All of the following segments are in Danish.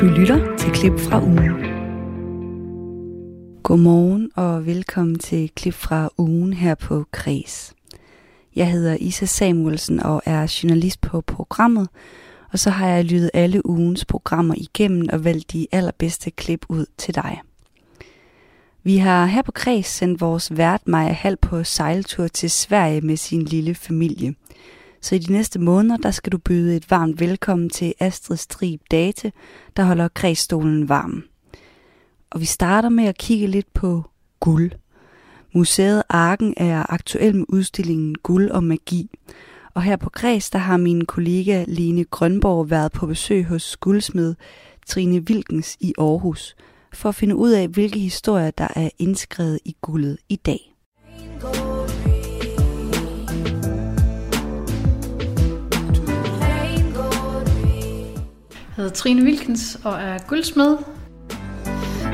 Du lytter til klip fra ugen. Godmorgen og velkommen til klip fra ugen her på Kres. Jeg hedder Isa Samuelsen og er journalist på programmet, og så har jeg lyttet alle ugens programmer igennem og valgt de allerbedste klip ud til dig. Vi har her på Kreds sendt vores vært Maja Hal på sejltur til Sverige med sin lille familie. Så i de næste måneder, der skal du byde et varmt velkommen til Astrid Strib Date, der holder kredsstolen varm. Og vi starter med at kigge lidt på guld. Museet Arken er aktuel med udstillingen Guld og Magi. Og her på Kreds, der har min kollega Line Grønborg været på besøg hos guldsmed Trine Vilkens i Aarhus, for at finde ud af, hvilke historier, der er indskrevet i guldet i dag. Hedder Trine Wilkens og er guldsmed.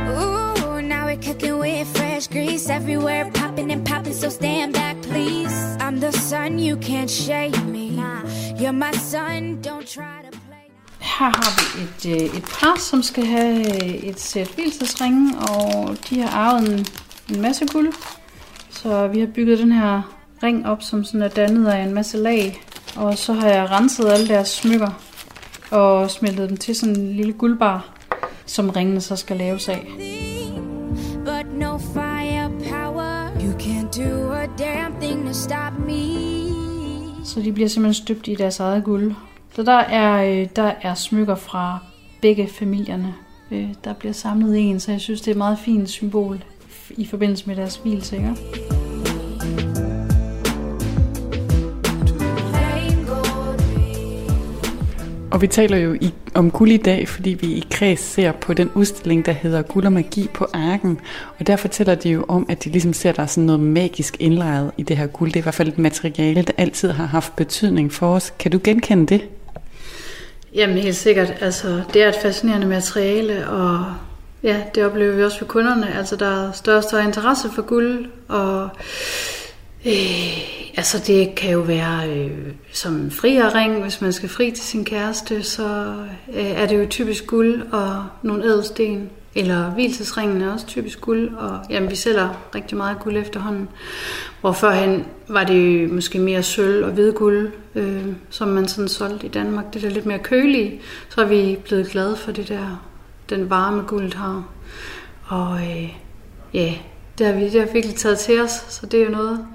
Ooh, now we're cooking with fresh grease everywhere, popping and popping. So stand back, please. I'm the sun, you can't shake me. You're my son, don't try to play. Her har vi et, øh, et par, som skal have et sæt hvilesesringe, og de har arvet en, en masse guld. Så vi har bygget den her ring op, som sådan er dannet af en masse lag. Og så har jeg renset alle deres smykker og smeltet dem til sådan en lille guldbar, som ringene så skal laves af. But no firepower. You can't do a damn thing to stop me. Så de bliver simpelthen støbt i deres eget guld. Så der er, øh, der er smykker fra begge familierne, øh, der bliver samlet en, så jeg synes, det er et meget fint symbol i forbindelse med deres hvilelse. Og vi taler jo i, om guld i dag, fordi vi i kreds ser på den udstilling, der hedder Guld og Magi på Arken. Og der fortæller de jo om, at de ligesom ser, at der er sådan noget magisk indlejret i det her guld. Det er i hvert fald et materiale, der altid har haft betydning for os. Kan du genkende det? Jamen helt sikkert. Altså, det er et fascinerende materiale, og ja, det oplever vi også ved kunderne. Altså, der er større og større interesse for guld, og øh, altså, det kan jo være øh, som en hvis man skal fri til sin kæreste, så øh, er det jo typisk guld og nogle ædelsten. Eller hvilesesringen er også typisk guld, og jamen, vi sælger rigtig meget guld efterhånden. Hvor førhen var det jo måske mere sølv og hvidguld, øh, som man sådan solgte i Danmark. Det der lidt mere kølige, så er vi blevet glade for det der, den varme guld har. Og øh, ja, det har vi det har vi virkelig taget til os, så det er jo noget,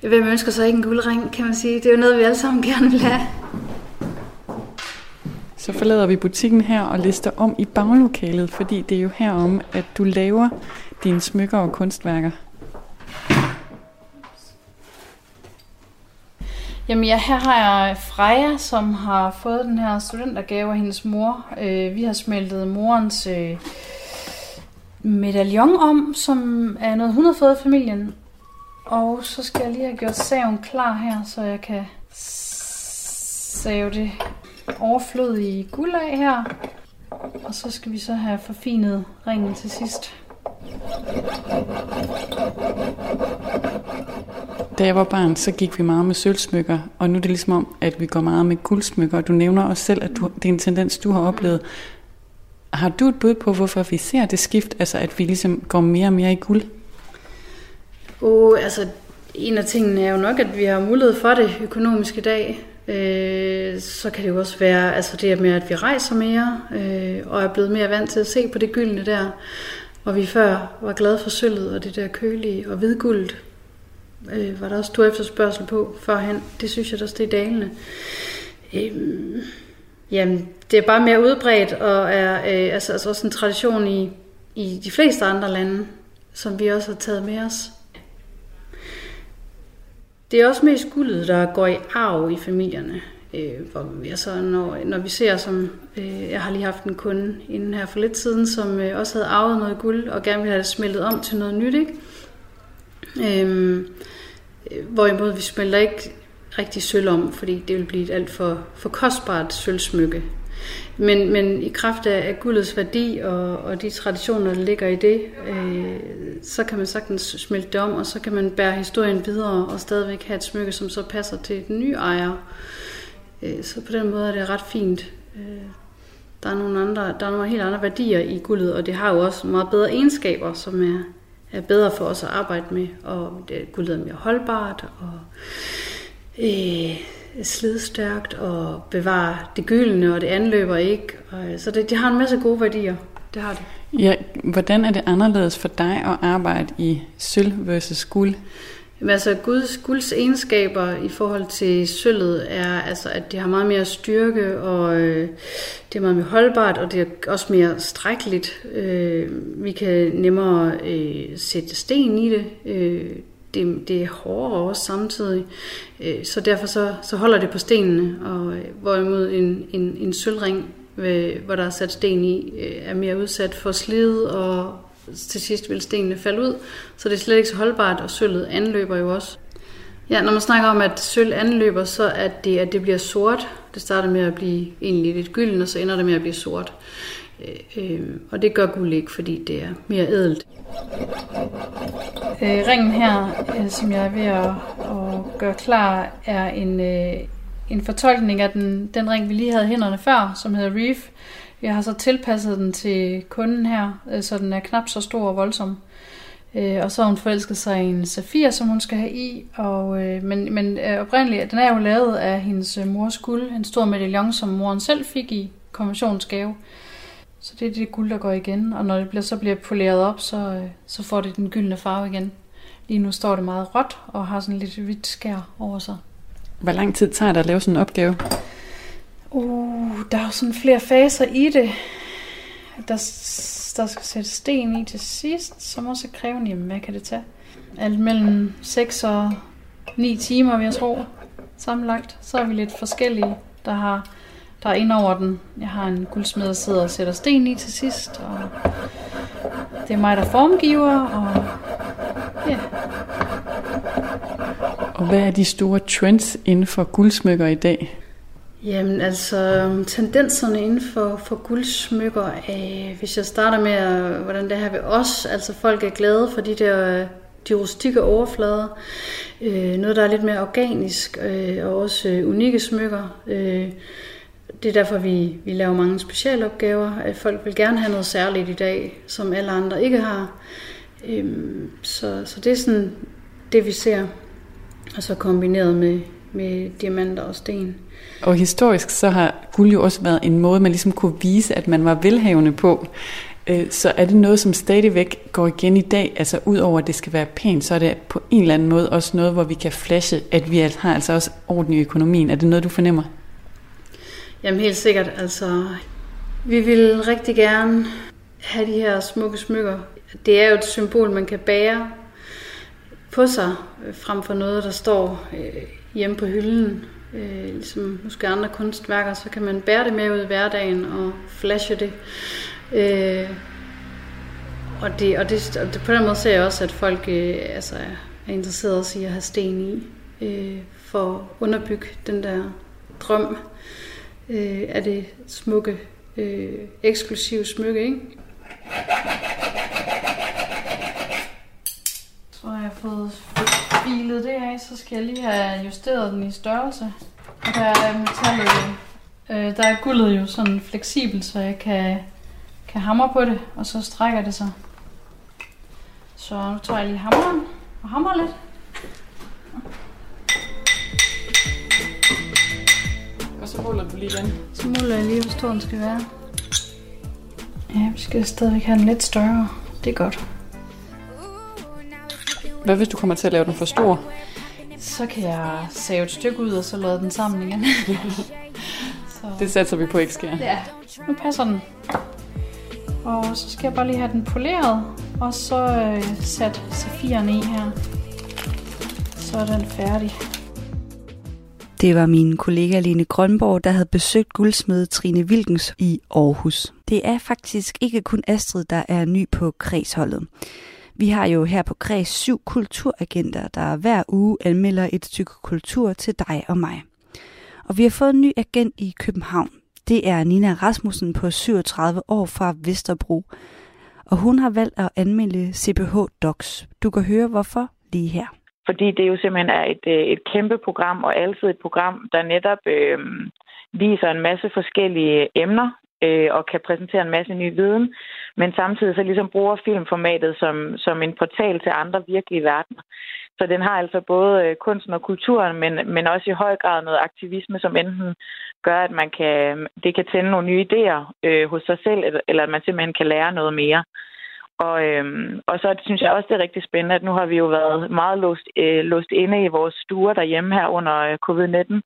hvem ønsker sig ikke en guldring, kan man sige. Det er jo noget, vi alle sammen gerne vil have. Så forlader vi butikken her og lister om i baglokalet, fordi det er jo herom, at du laver dine smykker og kunstværker. Jamen ja, her har jeg Freja, som har fået den her studentergave af hendes mor. Øh, vi har smeltet morens øh, medaljon om, som er noget, hun har fået af familien. Og så skal jeg lige have gjort saven klar her, så jeg kan save det overflødige guld af her. Og så skal vi så have forfinet ringen til sidst. Da jeg var barn, så gik vi meget med sølvsmykker, og nu er det ligesom om, at vi går meget med guldsmykker. Du nævner også selv, at du, det er en tendens, du har oplevet. Har du et bud på, hvorfor vi ser det skift, altså at vi ligesom går mere og mere i guld? Oh, altså, en af tingene er jo nok, at vi har mulighed for det økonomisk i dag. Øh, så kan det jo også være altså det med, at vi rejser mere, øh, og er blevet mere vant til at se på det gyldne der. Og vi før var glade for sølvet og det der kølige og hvidguldet. Øh, var der også stor efterspørgsel på førhen. Det synes jeg også, det er dalende. Øh, jamen, det er bare mere udbredt, og er øh, altså, altså også en tradition i, i de fleste andre lande, som vi også har taget med os. Det er også mest guldet, der går i arv i familierne. Øh, hvor vi, altså, når, når vi ser, som øh, jeg har lige haft en kunde inden her for lidt siden, som øh, også havde arvet noget guld, og gerne ville have det smeltet om til noget nyt. Ikke? Øhm, øh, hvorimod vi smelter ikke rigtig sølv om, fordi det vil blive et alt for, for kostbart sølvsmykke. Men, men i kraft af, af guldets værdi og, og de traditioner, der ligger i det, øh, så kan man sagtens smelte det om, og så kan man bære historien videre og stadigvæk have et smykke, som så passer til den nye ejer. Øh, så på den måde er det ret fint. Øh, Der er nogle, andre, der er nogle helt andre værdier i guldet, og det har jo også meget bedre egenskaber, som er, er bedre for os at arbejde med. Og det, guldet er mere holdbart og øh, slidstærkt og bevarer det gyldne, og det anløber ikke. Og, så det, det har en masse gode værdier. Det har det. Ja, hvordan er det anderledes for dig at arbejde i sølv versus guld? Jamen, altså Guds, Guds egenskaber i forhold til sølvet er, altså, at det har meget mere styrke, og øh, det er meget mere holdbart, og det er også mere strækkeligt. Øh, vi kan nemmere øh, sætte sten i det. Øh, det, det er hårdere også samtidig. Øh, så derfor så, så holder det på stenene, og øh, hvorimod en, en, en sølvring, øh, hvor der er sat sten i, er mere udsat for slid og til sidst vil stenene falde ud, så det er slet ikke så holdbart, og sølvet anløber jo også. Ja, når man snakker om, at sølv anløber, så er det, at det bliver sort. Det starter med at blive egentlig lidt gylden, og så ender det med at blive sort. Øh, og det gør guld ikke, fordi det er mere ædelt. Øh, ringen her, øh, som jeg er ved at, at gøre klar, er en, øh, en fortolkning af den, den ring, vi lige havde hænderne før, som hedder Reef. Jeg har så tilpasset den til kunden her, øh, så den er knap så stor og voldsom. Øh, og så har hun forelsket sig i en safir, som hun skal have i. Og, øh, men men øh, oprindeligt, den er jo lavet af hendes øh, mors guld. En stor medaljon, som moren selv fik i konfirmationsgave. Så det er det guld, der går igen. Og når det bliver, så bliver poleret op, så, så får det den gyldne farve igen. Lige nu står det meget råt og har sådan lidt hvidt skær over sig. Hvor lang tid tager det at lave sådan en opgave? Uh, der er jo sådan flere faser i det. Der, der skal sætte sten i til sidst, som også er krævende. Jamen, hvad kan det tage? Alt mellem 6 og 9 timer, vil jeg tro, sammenlagt. Så er vi lidt forskellige, der har der er ind over den. Jeg har en guldsmed, der sidder og sætter sten i til sidst. Og det er mig, der formgiver. Og ja. Og hvad er de store trends inden for guldsmykker i dag? Jamen altså, tendenserne inden for, for guldsmykker, øh, hvis jeg starter med, hvordan det her ved os, altså folk er glade for de der de rustikke overflader, øh, noget der er lidt mere organisk, øh, og også øh, unikke smykker. Øh, det er derfor, vi, vi laver mange specialopgaver. At folk vil gerne have noget særligt i dag, som alle andre ikke har. Øhm, så, så det er sådan det, vi ser. Og så kombineret med, med diamanter og sten. Og historisk så har guld jo også været en måde, man ligesom kunne vise, at man var velhavende på. Øh, så er det noget, som stadigvæk går igen i dag, altså udover at det skal være pænt, så er det på en eller anden måde også noget, hvor vi kan flashe, at vi har altså også orden i økonomien. Er det noget, du fornemmer? Jamen helt sikkert. Altså, vi vil rigtig gerne have de her smukke smykker. Det er jo et symbol, man kan bære på sig, øh, frem for noget, der står øh, hjemme på hylden øh, ligesom måske andre kunstværker, så kan man bære det med ud i hverdagen og flashe det. Øh, og, det, og, det, og det, på den måde ser jeg også, at folk øh, altså, er interesseret i at have sten i, øh, for at underbygge den der drøm øh, af det smukke, øh, eksklusive smykke. Ikke? Så har jeg fået filet det af, så skal jeg lige have justeret den i størrelse. Og der er metallet, øh, der er guldet jo sådan fleksibelt, så jeg kan, kan hamre på det, og så strækker det sig. Så nu tager jeg lige hammeren og hamrer lidt. Måler du lige den. Så måler jeg lige, hvor stor den skal være. Ja, vi skal stadigvæk have den lidt større. Det er godt. Hvad hvis du kommer til at lave den for stor? Så kan jeg save et stykke ud, og så lade den sammen igen. så. Det satser vi på ikke sker. Ja, nu passer den. Og så skal jeg bare lige have den poleret, og så øh, sat safiren i her. Så er den færdig. Det var min kollega Line Grønborg, der havde besøgt guldsmed Trine Vilkens i Aarhus. Det er faktisk ikke kun Astrid, der er ny på kredsholdet. Vi har jo her på Kreds syv kulturagenter, der hver uge anmelder et stykke kultur til dig og mig. Og vi har fået en ny agent i København. Det er Nina Rasmussen på 37 år fra Vesterbro. Og hun har valgt at anmelde CPH Docs. Du kan høre hvorfor lige her. Fordi det jo simpelthen er et, øh, et kæmpe program, og altid et program, der netop øh, viser en masse forskellige emner øh, og kan præsentere en masse ny viden, men samtidig så ligesom bruger filmformatet som, som en portal til andre virkelige verdener. Så den har altså både øh, kunsten og kulturen, men, men også i høj grad noget aktivisme, som enten gør, at man kan, det kan tænde nogle nye idéer øh, hos sig selv, eller at man simpelthen kan lære noget mere. Og, øhm, og så synes jeg også, det er rigtig spændende, at nu har vi jo været meget låst, øh, låst inde i vores stuer derhjemme her under øh, covid-19.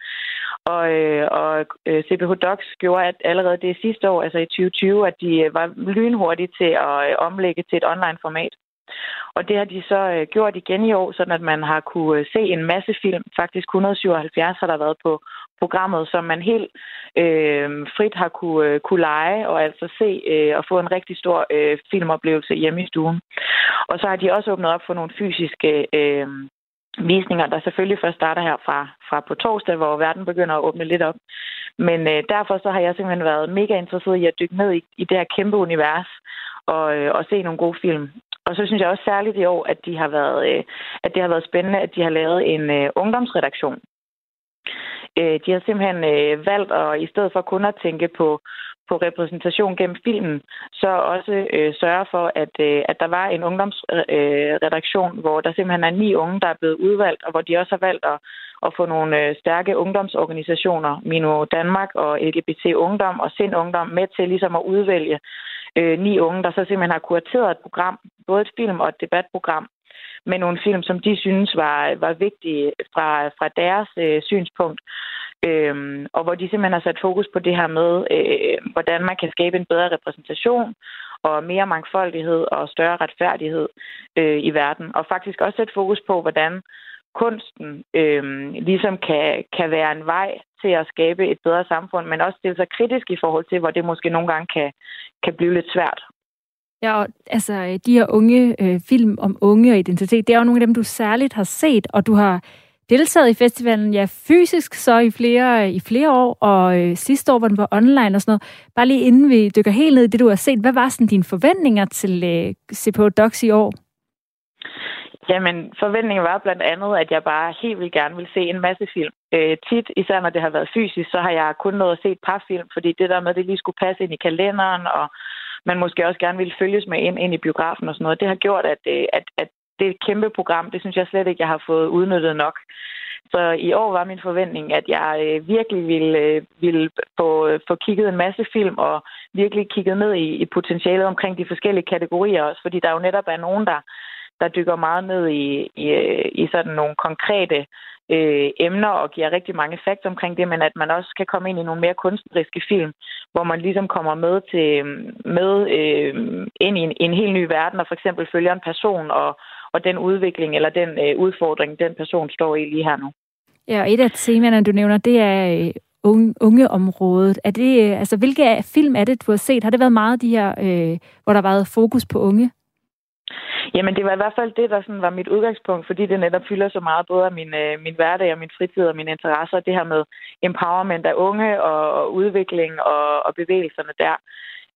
Og, øh, og øh, CPH Docs gjorde at allerede det sidste år, altså i 2020, at de øh, var lynhurtige til at øh, omlægge til et online format. Og det har de så øh, gjort igen i år, sådan at man har kunne øh, se en masse film. Faktisk 177 har der været på programmet, som man helt øh, frit har kunne, øh, kunne lege og altså se øh, og få en rigtig stor øh, filmoplevelse hjemme i stuen. Og så har de også åbnet op for nogle fysiske øh, visninger, der selvfølgelig først starter her fra, fra på torsdag, hvor verden begynder at åbne lidt op. Men øh, derfor så har jeg simpelthen været mega interesseret i at dykke ned i, i det her kæmpe univers og, øh, og se nogle gode film. Og så synes jeg også særligt i år, at, de har været, øh, at det har været spændende, at de har lavet en øh, ungdomsredaktion. Øh, de har simpelthen øh, valgt at i stedet for kun at tænke på, på repræsentation gennem filmen, så også øh, sørge for, at, øh, at der var en ungdomsredaktion, øh, hvor der simpelthen er ni unge, der er blevet udvalgt, og hvor de også har valgt at, at få nogle øh, stærke ungdomsorganisationer, Mino Danmark og LGBT Ungdom og Sind Ungdom, med til ligesom at udvælge øh, ni unge, der så simpelthen har kurateret et program, både et film og et debatprogram, med nogle film, som de synes var, var vigtige fra, fra deres øh, synspunkt. Øhm, og hvor de simpelthen har sat fokus på det her med, øh, hvordan man kan skabe en bedre repræsentation og mere mangfoldighed og større retfærdighed øh, i verden. Og faktisk også sætte fokus på, hvordan kunsten øh, ligesom kan, kan være en vej til at skabe et bedre samfund, men også stille sig kritisk i forhold til, hvor det måske nogle gange kan, kan blive lidt svært. Ja, og, altså de her unge øh, film om unge og identitet, det er jo nogle af dem, du særligt har set, og du har deltaget i festivalen, ja, fysisk så i flere, i flere år, og øh, sidste år, hvor den var online og sådan noget. Bare lige inden vi dykker helt ned i det, du har set, hvad var sådan dine forventninger til øh, CPO Docs i år? Jamen, forventningen var blandt andet, at jeg bare helt vildt gerne vil se en masse film. Øh, tit, især når det har været fysisk, så har jeg kun nået at se et par film, fordi det der med, at det lige skulle passe ind i kalenderen, og man måske også gerne ville følges med ind, ind i biografen og sådan noget, det har gjort, at, øh, at, at det er et kæmpe program. Det synes jeg slet ikke, jeg har fået udnyttet nok. Så i år var min forventning, at jeg øh, virkelig ville, øh, ville få, øh, få kigget en masse film og virkelig kigget ned i, i potentialet omkring de forskellige kategorier også, fordi der jo netop er nogen, der der dykker meget ned i, i, i sådan nogle konkrete øh, emner og giver rigtig mange facts omkring det, men at man også kan komme ind i nogle mere kunstneriske film, hvor man ligesom kommer med til med øh, ind i en, en helt ny verden og for eksempel følger en person og, og den udvikling eller den øh, udfordring, den person står i lige her nu. Ja, og et af temaerne, du nævner, det er øh, unge, ungeområdet. Er det, øh, altså, hvilke film er det, du har set? Har det været meget de her, øh, hvor der har været fokus på unge? Jamen, det var i hvert fald det, der sådan var mit udgangspunkt, fordi det netop fylder så meget både af min, øh, min hverdag og min fritid og mine interesser. Det her med empowerment af unge og, og udvikling og, og bevægelserne der.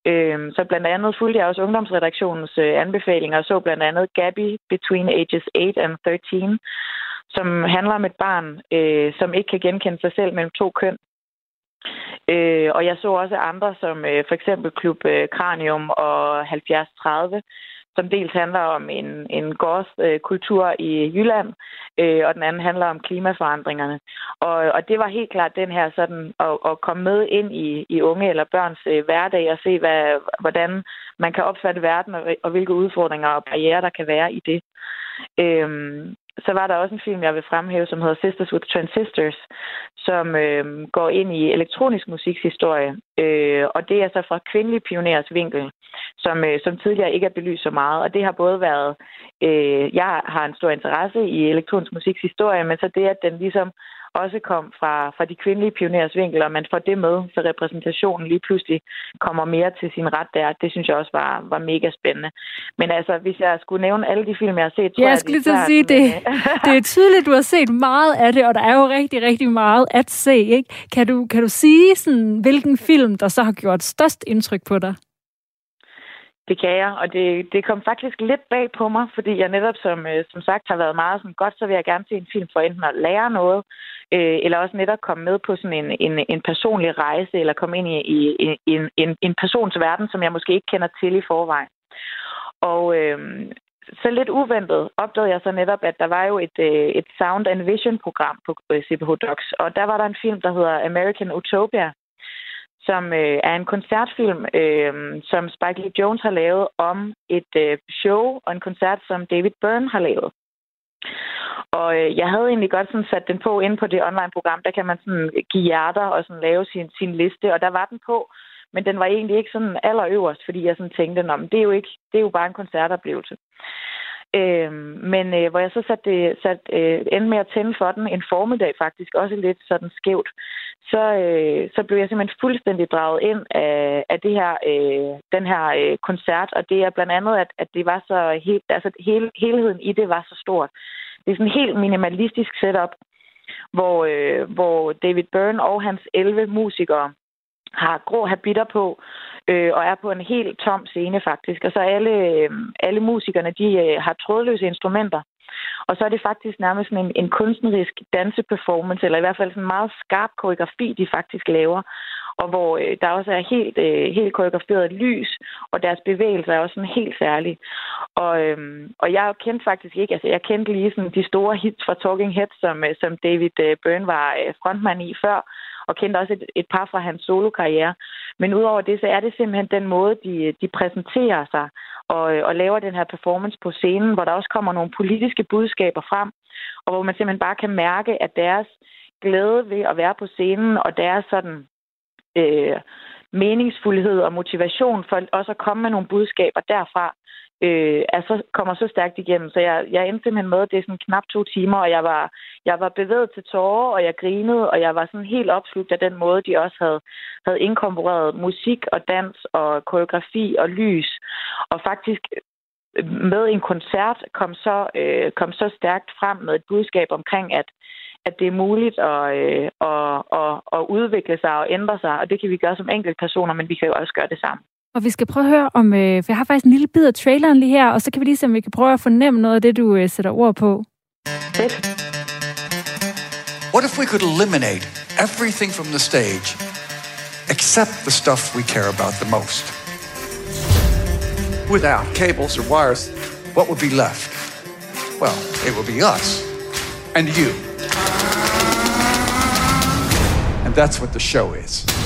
Øhm, så blandt andet fulgte jeg også ungdomsredaktionens øh, anbefalinger og så blandt andet Gabby Between Ages 8 and 13, som handler om et barn, øh, som ikke kan genkende sig selv mellem to køn. Øh, og jeg så også andre, som øh, for eksempel Klub øh, Kranium og 7030, som dels handler om en, en gårdskultur øh, i Jylland, øh, og den anden handler om klimaforandringerne. Og, og det var helt klart den her sådan at, at komme med ind i, i unge eller børns øh, hverdag og se, hvad, hvordan man kan opfatte verden og, og hvilke udfordringer og barriere der kan være i det. Øhm, så var der også en film, jeg vil fremhæve, som hedder Sisters with Transistors, som øh, går ind i elektronisk musikshistorie. Øh, og det er så fra kvindelige pioners vinkel, som, øh, som tidligere ikke er belyst så meget. Og det har både været, øh, jeg har en stor interesse i elektronisk musikshistorie, men så det, at den ligesom også kom fra, fra de kvindelige pionerers vinkel, og man får det med, så repræsentationen lige pludselig kommer mere til sin ret der. Det synes jeg også var, var mega spændende. Men altså, hvis jeg skulle nævne alle de film, jeg har set, tror ja, jeg, jeg skulle lige sige, det, det er tydeligt, du har set meget af det, og der er jo rigtig, rigtig meget at se. Ikke? Kan, du, kan du sige, sådan, hvilken film, der så har gjort størst indtryk på dig? Det kan jeg, og det, det kom faktisk lidt bag på mig, fordi jeg netop, som, øh, som sagt, har været meget sådan, godt, så vil jeg gerne se en film for enten at lære noget, øh, eller også netop komme med på sådan en, en, en personlig rejse, eller komme ind i, i, i en, en, en persons verden, som jeg måske ikke kender til i forvejen. Og øh, så lidt uventet opdagede jeg så netop, at der var jo et, øh, et Sound and Vision-program på øh, CPH Docs, og der var der en film, der hedder American Utopia, som øh, er en koncertfilm, øh, som Spike Lee Jones har lavet om et øh, show og en koncert, som David Byrne har lavet. Og øh, jeg havde egentlig godt sådan sat den på ind på det online-program. Der kan man sådan give hjerter og sådan lave sin, sin liste, og der var den på. Men den var egentlig ikke sådan allerøverst, fordi jeg sådan tænkte, Nå, det er jo ikke, det er jo bare en koncertoplevelse. Øh, men øh, hvor jeg så satte, det, sat, øh, endte med at tænde for den en formiddag faktisk, også lidt sådan skævt, så, øh, så blev jeg simpelthen fuldstændig draget ind af, af det her, øh, den her øh, koncert, og det er blandt andet, at, at det var så helt, altså hele, helheden i det var så stort. Det er sådan en helt minimalistisk setup, hvor, øh, hvor David Byrne og hans 11 musikere har grå habitter på, øh, og er på en helt tom scene faktisk. Og så alle, øh, alle musikerne, de øh, har trådløse instrumenter. Og så er det faktisk nærmest sådan en, en kunstnerisk danseperformance, eller i hvert fald sådan en meget skarp koreografi, de faktisk laver. Og hvor øh, der også er helt, øh, helt koreograferet lys, og deres bevægelser er også sådan helt særlige. Og, øh, og jeg kendte faktisk ikke, altså jeg kendte lige sådan de store hits fra Talking Heads, som, øh, som David øh, Byrne var øh, frontmand i før, og kendte også et, et par fra hans solokarriere. Men udover det, så er det simpelthen den måde, de, de præsenterer sig og, øh, og laver den her performance på scenen, hvor der også kommer nogle politiske budskaber frem, og hvor man simpelthen bare kan mærke, at deres glæde ved at være på scenen, og deres sådan øh, meningsfuldhed og motivation for også at komme med nogle budskaber derfra, øh, altså kommer så stærkt igennem. Så jeg, jeg endte simpelthen med, at det er sådan knap to timer, og jeg var, jeg var bevæget til tårer, og jeg grinede, og jeg var sådan helt opslugt af den måde, de også havde, havde inkorporeret musik og dans og koreografi og lys. Og faktisk øh, med en koncert kom så, øh, kom så stærkt frem med et budskab omkring, at at det er muligt at, øh, at, at, at udvikle sig og ændre sig, og det kan vi gøre som personer, men vi kan jo også gøre det sammen. Og vi skal prøve at høre om, øh, for jeg har faktisk en lille bid af traileren lige her, og så kan vi lige se, om vi kan prøve at fornemme noget af det, du øh, sætter ord på. Fedt. What if we could eliminate everything from the stage except the stuff we care about the most? Without cables or wires, what would be left? Well, it would be us and you. And that's what the show is.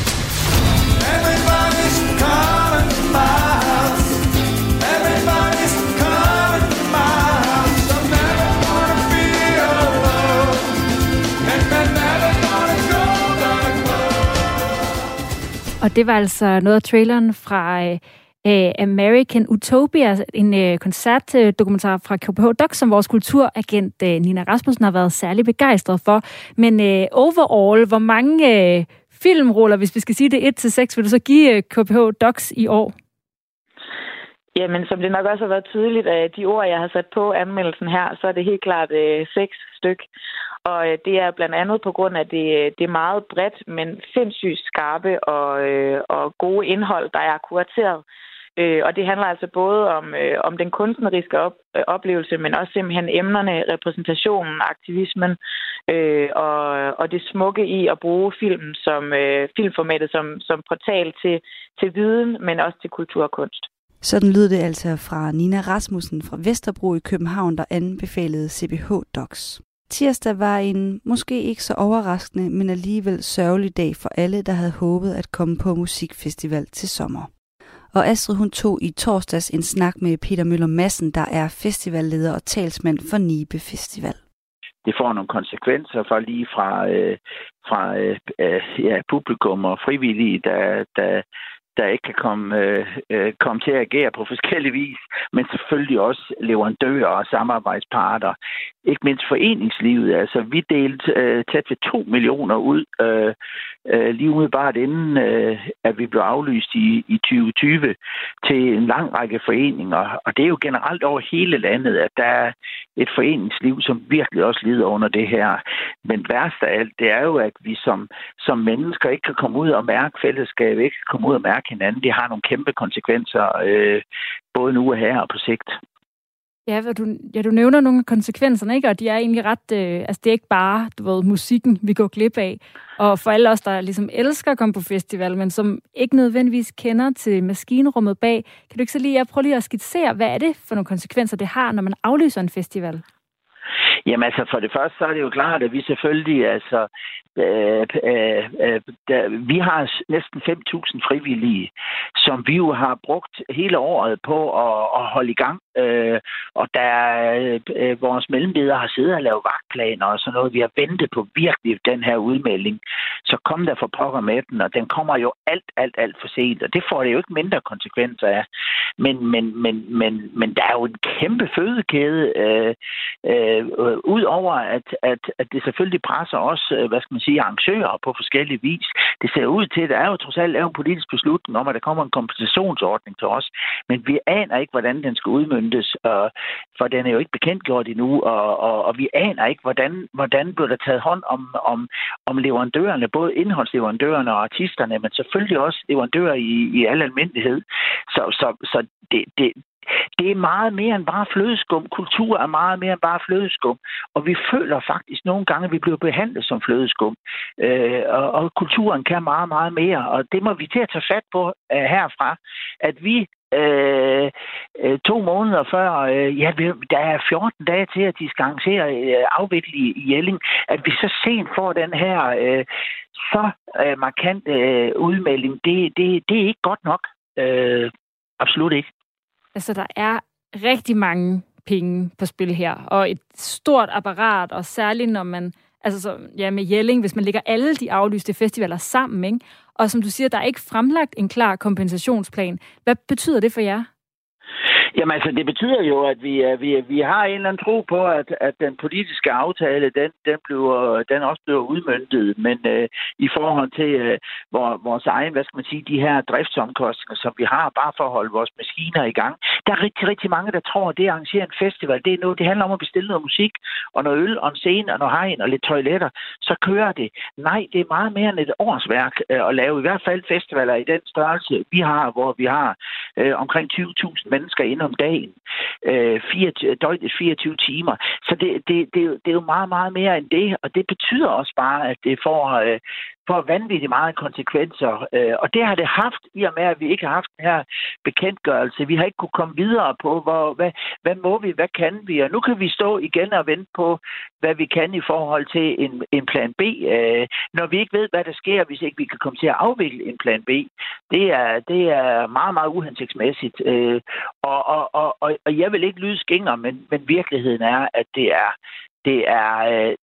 Og det var altså noget af traileren fra øh, øh American Utopia, en øh, koncertdokumentar fra KPH Doc, som vores kulturagent øh, Nina Rasmussen har været særlig begejstret for. Men øh, overall, hvor mange øh, filmroller, hvis vi skal sige det 1-6, vil du så give øh, KPH Docs i år? Jamen, som det nok også har været tydeligt af de ord, jeg har sat på anmeldelsen her, så er det helt klart øh, seks styk. Og øh, det er blandt andet på grund af, det, øh, det er meget bredt, men sindssygt skarpe og, øh, og gode indhold, der er kurateret. Øh, og det handler altså både om, øh, om den kunstneriske op, øh, oplevelse, men også simpelthen emnerne, repræsentationen, aktivismen øh, og, og det smukke i at bruge filmen som øh, filmformatet som, som portal til, til viden, men også til kulturkunst. Sådan lyder det altså fra Nina Rasmussen fra Vesterbro i København, der anbefalede CBH Docs. Tirsdag var en måske ikke så overraskende, men alligevel sørgelig dag for alle, der havde håbet at komme på musikfestival til sommer. Og Astrid hun tog i torsdags en snak med Peter Møller Madsen, der er festivalleder og talsmand for Nibe Festival. Det får nogle konsekvenser for lige fra, øh, fra øh, øh ja, publikum og frivillige, der, der, der ikke kan komme, øh, øh, komme til at agere på forskellige vis, men selvfølgelig også leverandører og samarbejdsparter. Ikke mindst foreningslivet. Altså, vi delte øh, tæt ved 2 millioner ud øh, øh, lige umiddelbart inden, øh, at vi blev aflyst i, i 2020, til en lang række foreninger. Og det er jo generelt over hele landet, at der er et foreningsliv, som virkelig også lider under det her. Men værst af alt, det er jo, at vi som, som mennesker ikke kan komme ud og mærke fællesskab, ikke kan komme ud og mærke hinanden. Det har nogle kæmpe konsekvenser, øh, både nu og her og på sigt. Ja, du, ja, du nævner nogle af konsekvenserne, ikke? og de er egentlig ret... Øh, altså, det er ikke bare du ved, musikken, vi går glip af. Og for alle os, der ligesom elsker at komme på festival, men som ikke nødvendigvis kender til maskinrummet bag, kan du ikke så lige, jeg prøver lige at skitsere, hvad er det for nogle konsekvenser, det har, når man aflyser en festival? Jamen altså, for det første, så er det jo klart, at vi selvfølgelig, altså, øh, øh, øh, der, vi har næsten 5.000 frivillige, som vi jo har brugt hele året på at, at holde i gang. Øh, og der øh, øh, vores mellemledere har siddet og lavet vagtplaner og sådan noget. Vi har ventet på virkelig den her udmelding. Så kom der for pokker med den, og den kommer jo alt, alt, alt for sent. Og det får det jo ikke mindre konsekvenser af. Men, men, men, men, men der er jo en kæmpe fødekæde, øh, øh, Øh, udover at, at, at det selvfølgelig presser os, øh, hvad skal man sige, arrangører på forskellige vis. Det ser ud til, at der er jo trods alt lavet en politisk beslutning om, at der kommer en kompensationsordning til os. Men vi aner ikke, hvordan den skal udmyndtes, øh, for den er jo ikke bekendtgjort endnu, og, og, og vi aner ikke, hvordan, hvordan bliver der taget hånd om, om, om leverandørerne, både indholdsleverandørerne og artisterne, men selvfølgelig også leverandører i, i al almindelighed. Så, så, så det, det, det er meget mere end bare flødeskum. Kultur er meget mere end bare flødeskum. Og vi føler faktisk nogle gange, at vi bliver behandlet som flødeskum. Øh, og, og kulturen kan meget, meget mere. Og det må vi til at tage fat på øh, herfra. At vi øh, øh to måneder før, øh, ja, der er 14 dage til, at de skal arrangere øh, afvikle i, i Jelling, at vi så sent får den her øh, så øh, markant øh, udmelding, det, det, det er ikke godt nok. Øh, absolut ikke. Altså, der er rigtig mange penge på spil her, og et stort apparat, og særligt når man, altså så, ja, med Jelling, hvis man lægger alle de aflyste festivaler sammen, ikke? og som du siger, der er ikke fremlagt en klar kompensationsplan. Hvad betyder det for jer? Jamen altså, det betyder jo, at vi, øh, vi, vi har en eller anden tro på, at, at den politiske aftale, den, den, bliver, den også bliver udmyndtet. Men øh, i forhold til øh, vor, vores egen, hvad skal man sige, de her driftsomkostninger, som vi har, bare for at holde vores maskiner i gang. Der er rigtig, rigtig mange, der tror, at det at arrangere en festival, det, er noget, det handler om at bestille noget musik, og noget øl, og en scene, og noget hegn, og lidt toiletter. Så kører det. Nej, det er meget mere end et årsværk øh, at lave i hvert fald festivaler i den størrelse, vi har, hvor vi har øh, omkring 20.000 mennesker inde om dagen. Øh, 24, døgnet 24 timer. Så det, det, det, er det er jo meget, meget mere end det, og det betyder også bare, at det får, øh, får vanvittigt meget konsekvenser. Øh, og det har det haft, i og med, at vi ikke har haft den her bekendtgørelse. Vi har ikke kunne komme videre på, hvor, hvad, hvad må vi, hvad kan vi? Og nu kan vi stå igen og vente på, hvad vi kan i forhold til en, en plan B, øh, når vi ikke ved, hvad der sker, hvis ikke vi kan komme til at afvikle en plan B. Det er, det er meget, meget uhensigtsmæssigt. Øh, og, og, og, og, og jeg vil ikke lyde skinger, men, men virkeligheden er, at det er, det er, øh,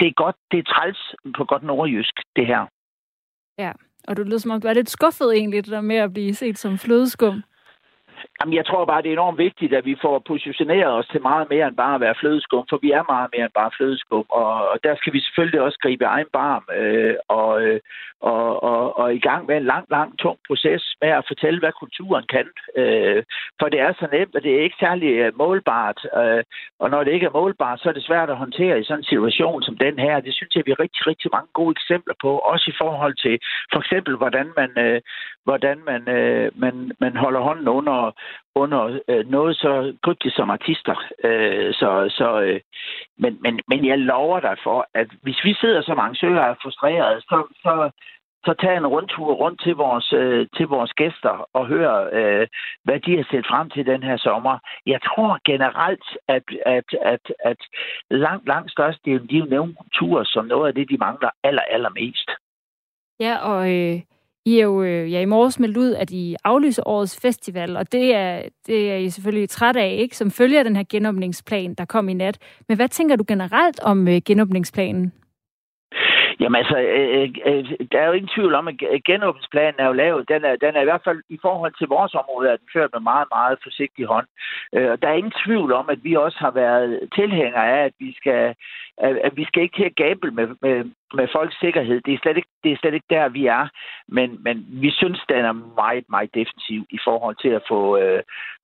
det er godt, det er træls på godt nordjysk, det her. Ja, og du lyder som om, du er lidt skuffet egentlig, det der med at blive set som flødeskum. Jamen, jeg tror bare, det er enormt vigtigt, at vi får positioneret os til meget mere end bare at være flødeskum, for vi er meget mere end bare flødeskum, og, og der skal vi selvfølgelig også gribe egen barm øh, og, øh, og, og, og i gang med en lang, lang, tung proces med at fortælle, hvad kulturen kan. Øh, for det er så nemt, og det er ikke særlig øh, målbart, øh, og når det ikke er målbart, så er det svært at håndtere i sådan en situation som den her. Det synes jeg, vi har rigtig, rigtig mange gode eksempler på, også i forhold til for eksempel, hvordan man, øh, hvordan man, øh, man, man holder hånden under under øh, noget så kryptisk som artister. Øh, så, så, øh, men, men, men jeg lover dig for, at hvis vi sidder som arrangører og er frustrerede, så, så, så tag en rundtur rundt til vores, øh, til vores gæster og hør, øh, hvad de har set frem til den her sommer. Jeg tror generelt, at, at, at, at langt, langt størstedelen, de nævner kultur som noget af det, de mangler aller, allermest. Ja, og øh, i er jo øh, ja, i morges meldt ud, at I aflyser årets festival, og det er, det er I selvfølgelig træt af, ikke? Som følger den her genåbningsplan, der kom i nat. Men hvad tænker du generelt om øh, genåbningsplanen? Jamen altså, øh, øh, øh, der er jo ingen tvivl om, at genåbningsplanen er jo lavet. Den er, den er i hvert fald i forhold til vores område, at den ført med meget, meget forsigtig hånd. Øh, og der er ingen tvivl om, at vi også har været tilhængere af, at vi skal, at, at vi skal ikke til at gamble med, med, med folks sikkerhed. Det er slet ikke, det er slet ikke der, vi er. Men, men vi synes, den er meget, meget defensiv i forhold til at få, øh,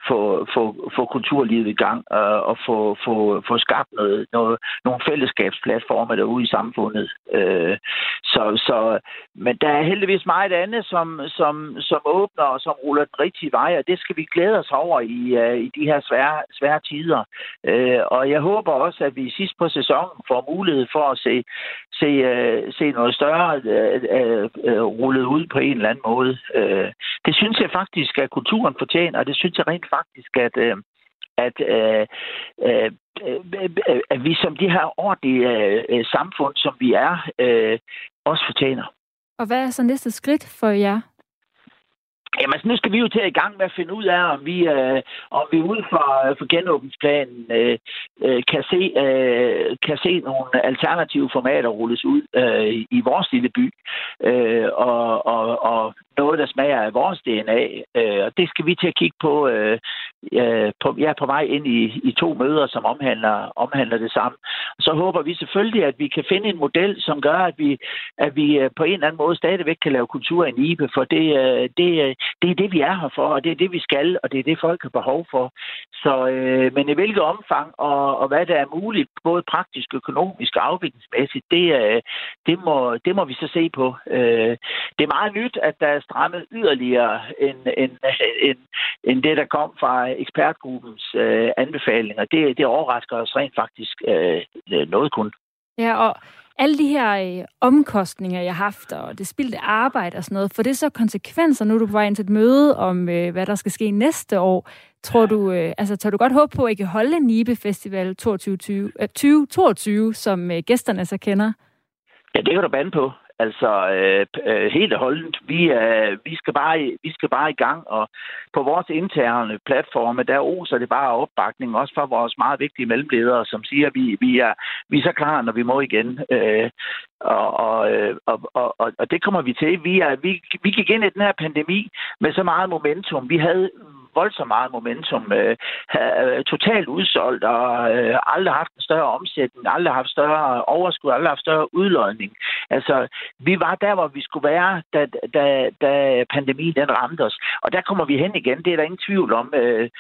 få, få, få kulturlivet i gang øh, og få, få, få skabt noget, noget, nogle fællesskabsplatformer derude i samfundet. Øh, så, så, men der er heldigvis meget andet, som, som, som åbner og som ruller den rigtige vej, og det skal vi glæde os over i, øh, i de her svære, svære tider. Øh, og jeg håber også, at vi sidst på sæsonen får mulighed for at se, se, øh, øh, se noget større øh, øh, rullet ud på en eller anden måde. Øh, det synes jeg faktisk, at kulturen fortjener, og det synes jeg rent faktisk, at, øh, at, øh, øh, øh, at vi som de her ordentlige øh, samfund, som vi er, øh, også fortjener. Og hvad er så næste skridt for jer? Jamen, altså, nu skal vi jo til at i gang med at finde ud af, om vi, øh, om vi ud fra, for genåbningsplanen øh, øh, kan, se, øh, kan se nogle alternative formater rulles ud øh, i vores lille by. Øh, og, og, og noget, der smager af vores DNA. Øh, og det skal vi til at kigge på. Øh, øh på jeg er på vej ind i, i to møder, som omhandler, omhandler det samme. Så håber vi selvfølgelig, at vi kan finde en model, som gør, at vi, at vi øh, på en eller anden måde stadigvæk kan lave kultur i Nibe, for det, øh, det, det er det, vi er her for, og det er det, vi skal, og det er det, folk har behov for. Så, øh, men i hvilket omfang og, og hvad der er muligt, både praktisk, økonomisk og afviklingsmæssigt, det, det, må, det må vi så se på. Øh, det er meget nyt, at der er strammet yderligere end, end, end, end det, der kom fra ekspertgruppens øh, anbefalinger. Det, det overrasker os rent faktisk øh, noget kun. Ja, og alle de her øh, omkostninger, jeg har haft, og det spildte arbejde og sådan noget, får det så konsekvenser, nu er du på vej ind til et møde om, øh, hvad der skal ske næste år? Tror du, øh, altså tager du godt håb på, at I kan holde Nibe Festival 2022, øh, 2022, som øh, gæsterne så kender? Ja, det kan du bande på. Altså øh, øh, helt og holdent. Vi, øh, vi, skal bare, vi skal bare i gang, og på vores interne platforme, der oser det bare opbakning, også fra vores meget vigtige mellemledere, som siger, at vi, vi, er, vi er så klar, når vi må igen. Øh, og, øh, og, og, og, og det kommer vi til. Vi, er, vi, vi gik ind i den her pandemi med så meget momentum. Vi havde voldsomt meget momentum, øh, øh, totalt udsolgt, og øh, aldrig haft en større omsætning, aldrig haft større overskud, aldrig haft større udlodning. Altså, vi var der, hvor vi skulle være, da, da, da pandemien den ramte os. Og der kommer vi hen igen, det er der ingen tvivl om. Øh,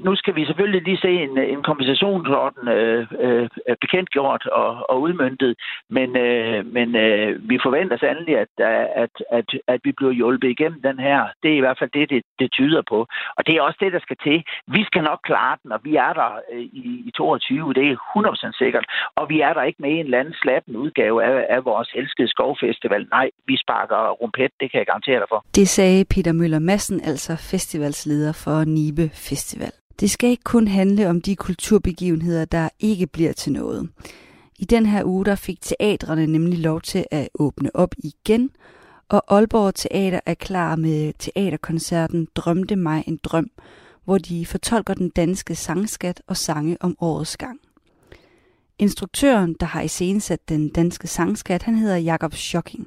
nu skal vi selvfølgelig lige se en, en kompensationsorden øh, øh, bekendtgjort og, og udmyndtet, men, øh, men øh, vi forventer sandelig, at, at, at, at vi bliver hjulpet igennem den her. Det er i hvert fald det, det, det tyder på. Og det er også det, der skal til. Vi skal nok klare den, og vi er der øh, i, i 22, det er 100% sikkert. Og vi er der ikke med en eller anden slatten udgave af, af vores elskede skovfestival. Nej, vi sparker rumpet, det kan jeg garantere dig for. Det sagde Peter Møller Madsen, altså festivalsleder for Nibe Festival. Det skal ikke kun handle om de kulturbegivenheder, der ikke bliver til noget. I den her uge der fik teatrene nemlig lov til at åbne op igen, og Aalborg Teater er klar med teaterkoncerten Drømte mig en drøm, hvor de fortolker den danske sangskat og sange om årets gang. Instruktøren, der har iscenesat den danske sangskat, han hedder Jakob Schocking,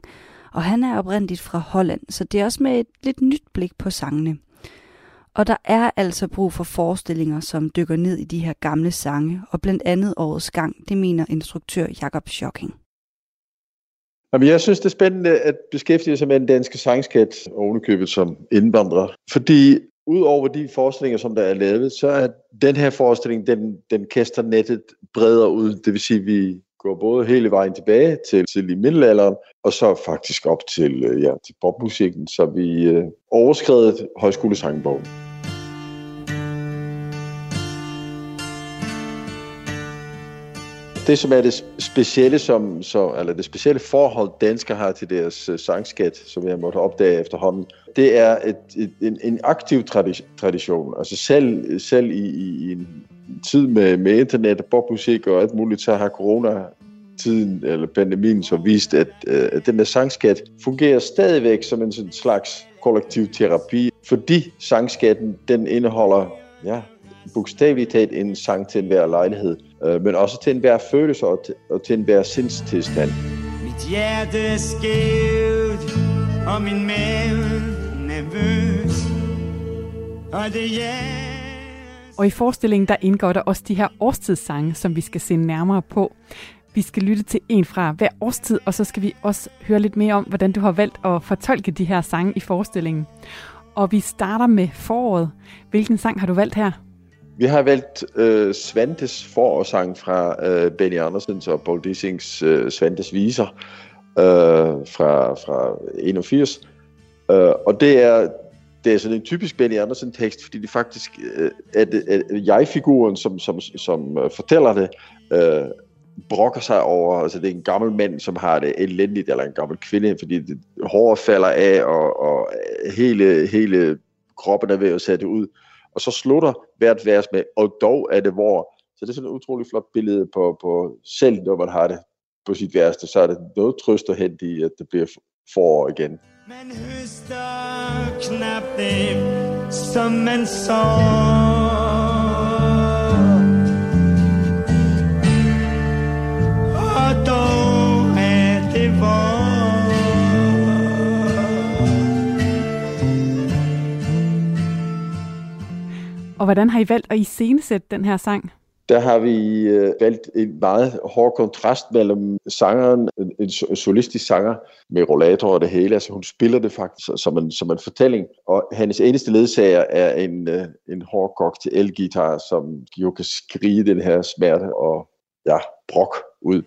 og han er oprindeligt fra Holland, så det er også med et lidt nyt blik på sangene. Og der er altså brug for forestillinger, som dykker ned i de her gamle sange, og blandt andet årets gang, det mener instruktør Jakob Schocking. Jamen, jeg synes, det er spændende at beskæftige sig med den danske sangskat ovenikøbet som indvandrer. Fordi udover de forestillinger, som der er lavet, så er den her forestilling, den, den kaster nettet bredere ud. Det vil sige, at vi går både hele vejen tilbage til, til i middelalderen, og så faktisk op til, øh, ja, til popmusikken, så vi øh, overskrevet højskolesangbogen. Det, som er det specielle, som, så, eller det specielle forhold, danskere har til deres uh, sangskat, som jeg måtte opdage efterhånden, det er et, et, en, en aktiv tradition. Altså selv, selv i, i en tid med, med internet, popmusik og alt muligt, så har corona tiden eller pandemien så vist, at, øh, at den der sangskat fungerer stadigvæk som en sådan slags kollektiv terapi, fordi sangskatten den indeholder ja, bogstaveligt talt en sang til enhver lejlighed, øh, men også til enhver følelse og til, og til enhver sindstilstand. Mit hjerte er skævt, og min mave nervøs. Og det er Og i forestillingen der indgår der også de her årstidssange, som vi skal se nærmere på. Vi skal lytte til en fra hver årstid, og så skal vi også høre lidt mere om, hvordan du har valgt at fortolke de her sange i forestillingen. Og vi starter med foråret. Hvilken sang har du valgt her? Vi har valgt øh, Svantes forårssang fra øh, Benny Andersens og Paul Dissings øh, Svantes viser øh, fra, fra 81. Øh, og det er, det er sådan en typisk Benny Andersen-tekst, fordi det faktisk øh, er, er jeg-figuren, som, som, som øh, fortæller det, øh, brokker sig over, altså det er en gammel mand, som har det elendigt, eller en gammel kvinde, fordi det, håret falder af, og, og hele, hele kroppen er ved at sætte ud. Og så slutter hvert vers med, og dog er det hvor. Så det er sådan et utroligt flot billede på, på selv når man har det på sit værste, så er det noget trøst at hente i, at det bliver forår igen. Man høster knap dem, som man så. Og dog Og hvordan har I valgt at iscenesætte den her sang? Der har vi øh, valgt en meget hård kontrast mellem sangeren, en, en solistisk sanger med rollator og det hele. Altså hun spiller det faktisk som en, som en fortælling. Og hendes eneste ledsager er en, øh, en hård cocktail elgitar, som jo kan skrige den her smerte og ja, brok ud.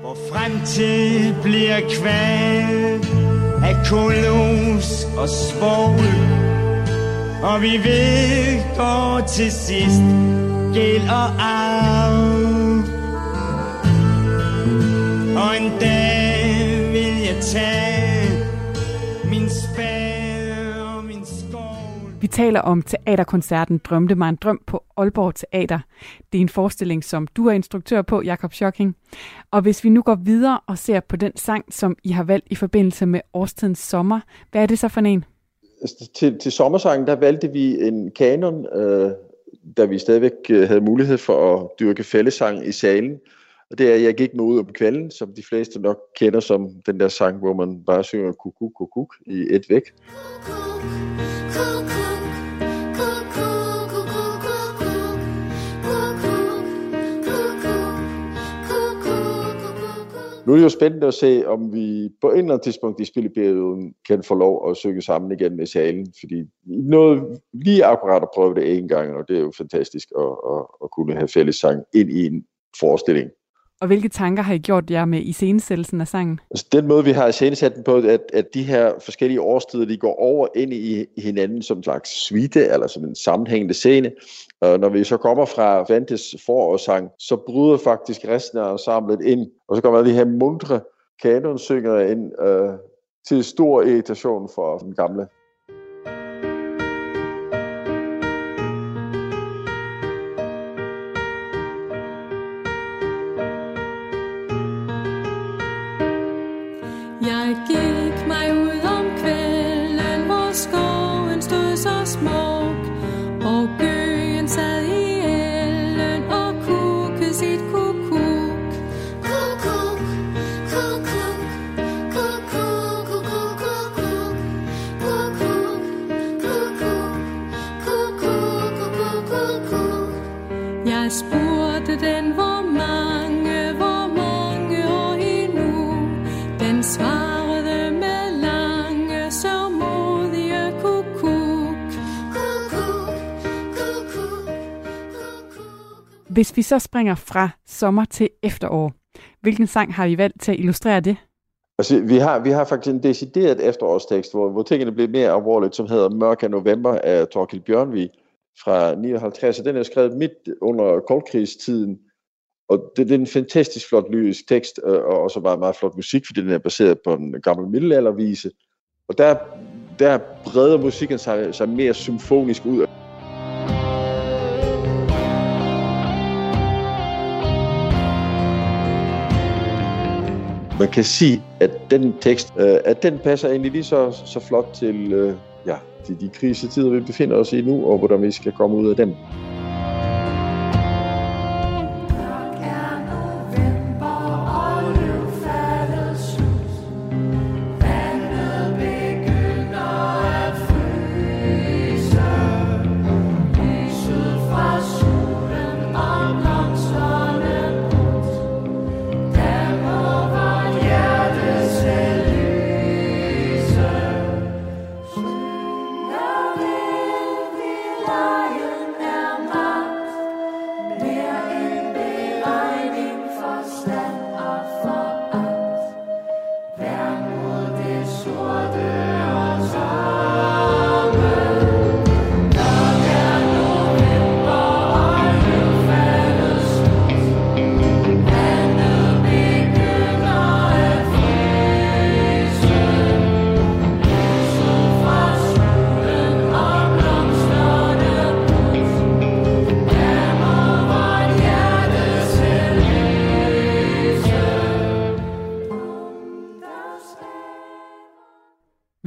Hvor fremtid bliver kvalt af kolos og svovl. Og vi ved går til sidst gæld og arv. Og en dag vil jeg tage min spade og min skål. Vi taler om teaterkoncerten Drømte mig en drøm på Aalborg Teater. Det er en forestilling, som du er instruktør på, Jakob Schocking. Og hvis vi nu går videre og ser på den sang, som I har valgt i forbindelse med årstidens sommer, hvad er det så for en? Altså, til, til sommersangen, der valgte vi en kanon, øh, da vi stadigvæk øh, havde mulighed for at dyrke fællesang i salen. Og det er, jeg gik med ud om kvelden, som de fleste nok kender som den der sang, hvor man bare synger kukuk, kukuk i et væk. Nu er det jo spændende at se, om vi på et eller andet tidspunkt i spilleperioden kan få lov at synge sammen igen med salen, fordi vi nåede lige akkurat at prøve det en gang, og det er jo fantastisk at, at, at kunne have fællessang ind i en forestilling. Og hvilke tanker har I gjort jer med iscenesættelsen af sangen? Altså den måde, vi har iscenesat den på, at, at de her forskellige årstider, de går over ind i, i hinanden som en slags suite, eller som en sammenhængende scene. Og når vi så kommer fra Vantes forårssang, så bryder faktisk resten af ensemblet ind, og så kommer de her mundre kanonsyngere ind øh, til stor irritation for den gamle. Hvis vi så springer fra sommer til efterår, hvilken sang har I valgt til at illustrere det? Altså, vi har, vi har faktisk en decideret efterårstekst, hvor, hvor tingene bliver mere alvorligt, som hedder Mørk af november af Torkild Bjørnvig fra 59, og den er skrevet midt under koldkrigstiden, og det, det er en fantastisk flot lyrisk tekst, øh, og også meget, meget flot musik, fordi den er baseret på en gammel middelaldervise, og der, der breder musikken sig, sig mere symfonisk ud. Man kan sige, at den tekst, øh, at den passer egentlig lige så, så flot til, øh, ja, til de krisetider, vi befinder os i nu, og hvordan vi skal komme ud af dem.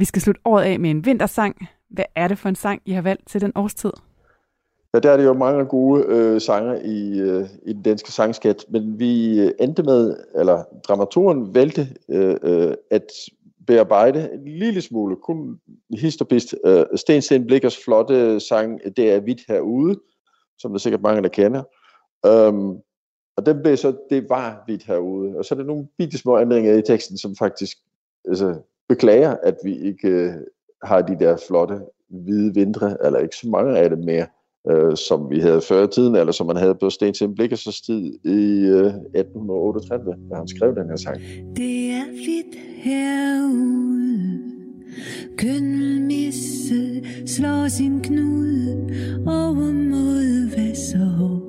Skal slutte året af med en vintersang. Hvad er det for en sang, I har valgt til den årstid? Ja, der er det jo mange gode øh, sanger i, øh, i den danske sangskat, men vi øh, endte med, eller dramaturen valgte øh, øh, at bearbejde en lille smule, kun hist og pist. Øh, Sten Sten Blikkers flotte sang, Det er hvidt herude, som der sikkert mange, der kender. Um, og den blev så, det var hvidt herude. Og så er der nogle bitte små ændringer i teksten, som faktisk altså, beklager, at vi ikke øh, har de der flotte hvide vintre, eller ikke så mange af dem mere, øh, som vi havde før i tiden, eller som man havde på Sten Blikkers tid i øh, 1838, da han skrev den her sang. Det er hvidt herude. Køndelmisse slår sin knude Over mod Vesterhår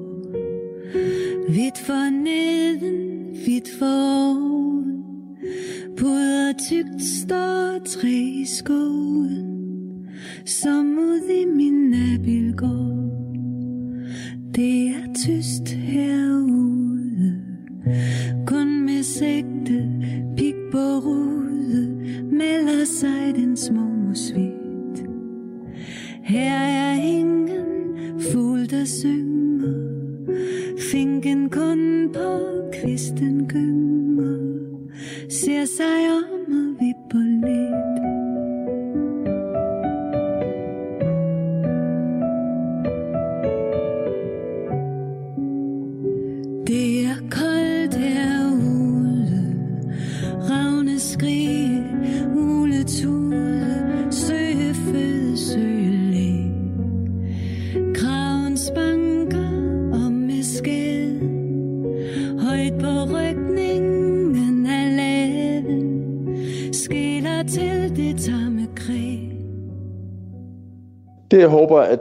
Hvidt for neden, hvidt for oven. Puder tygt står tre i skoven Som ud i min nabilgård Det er tyst herude.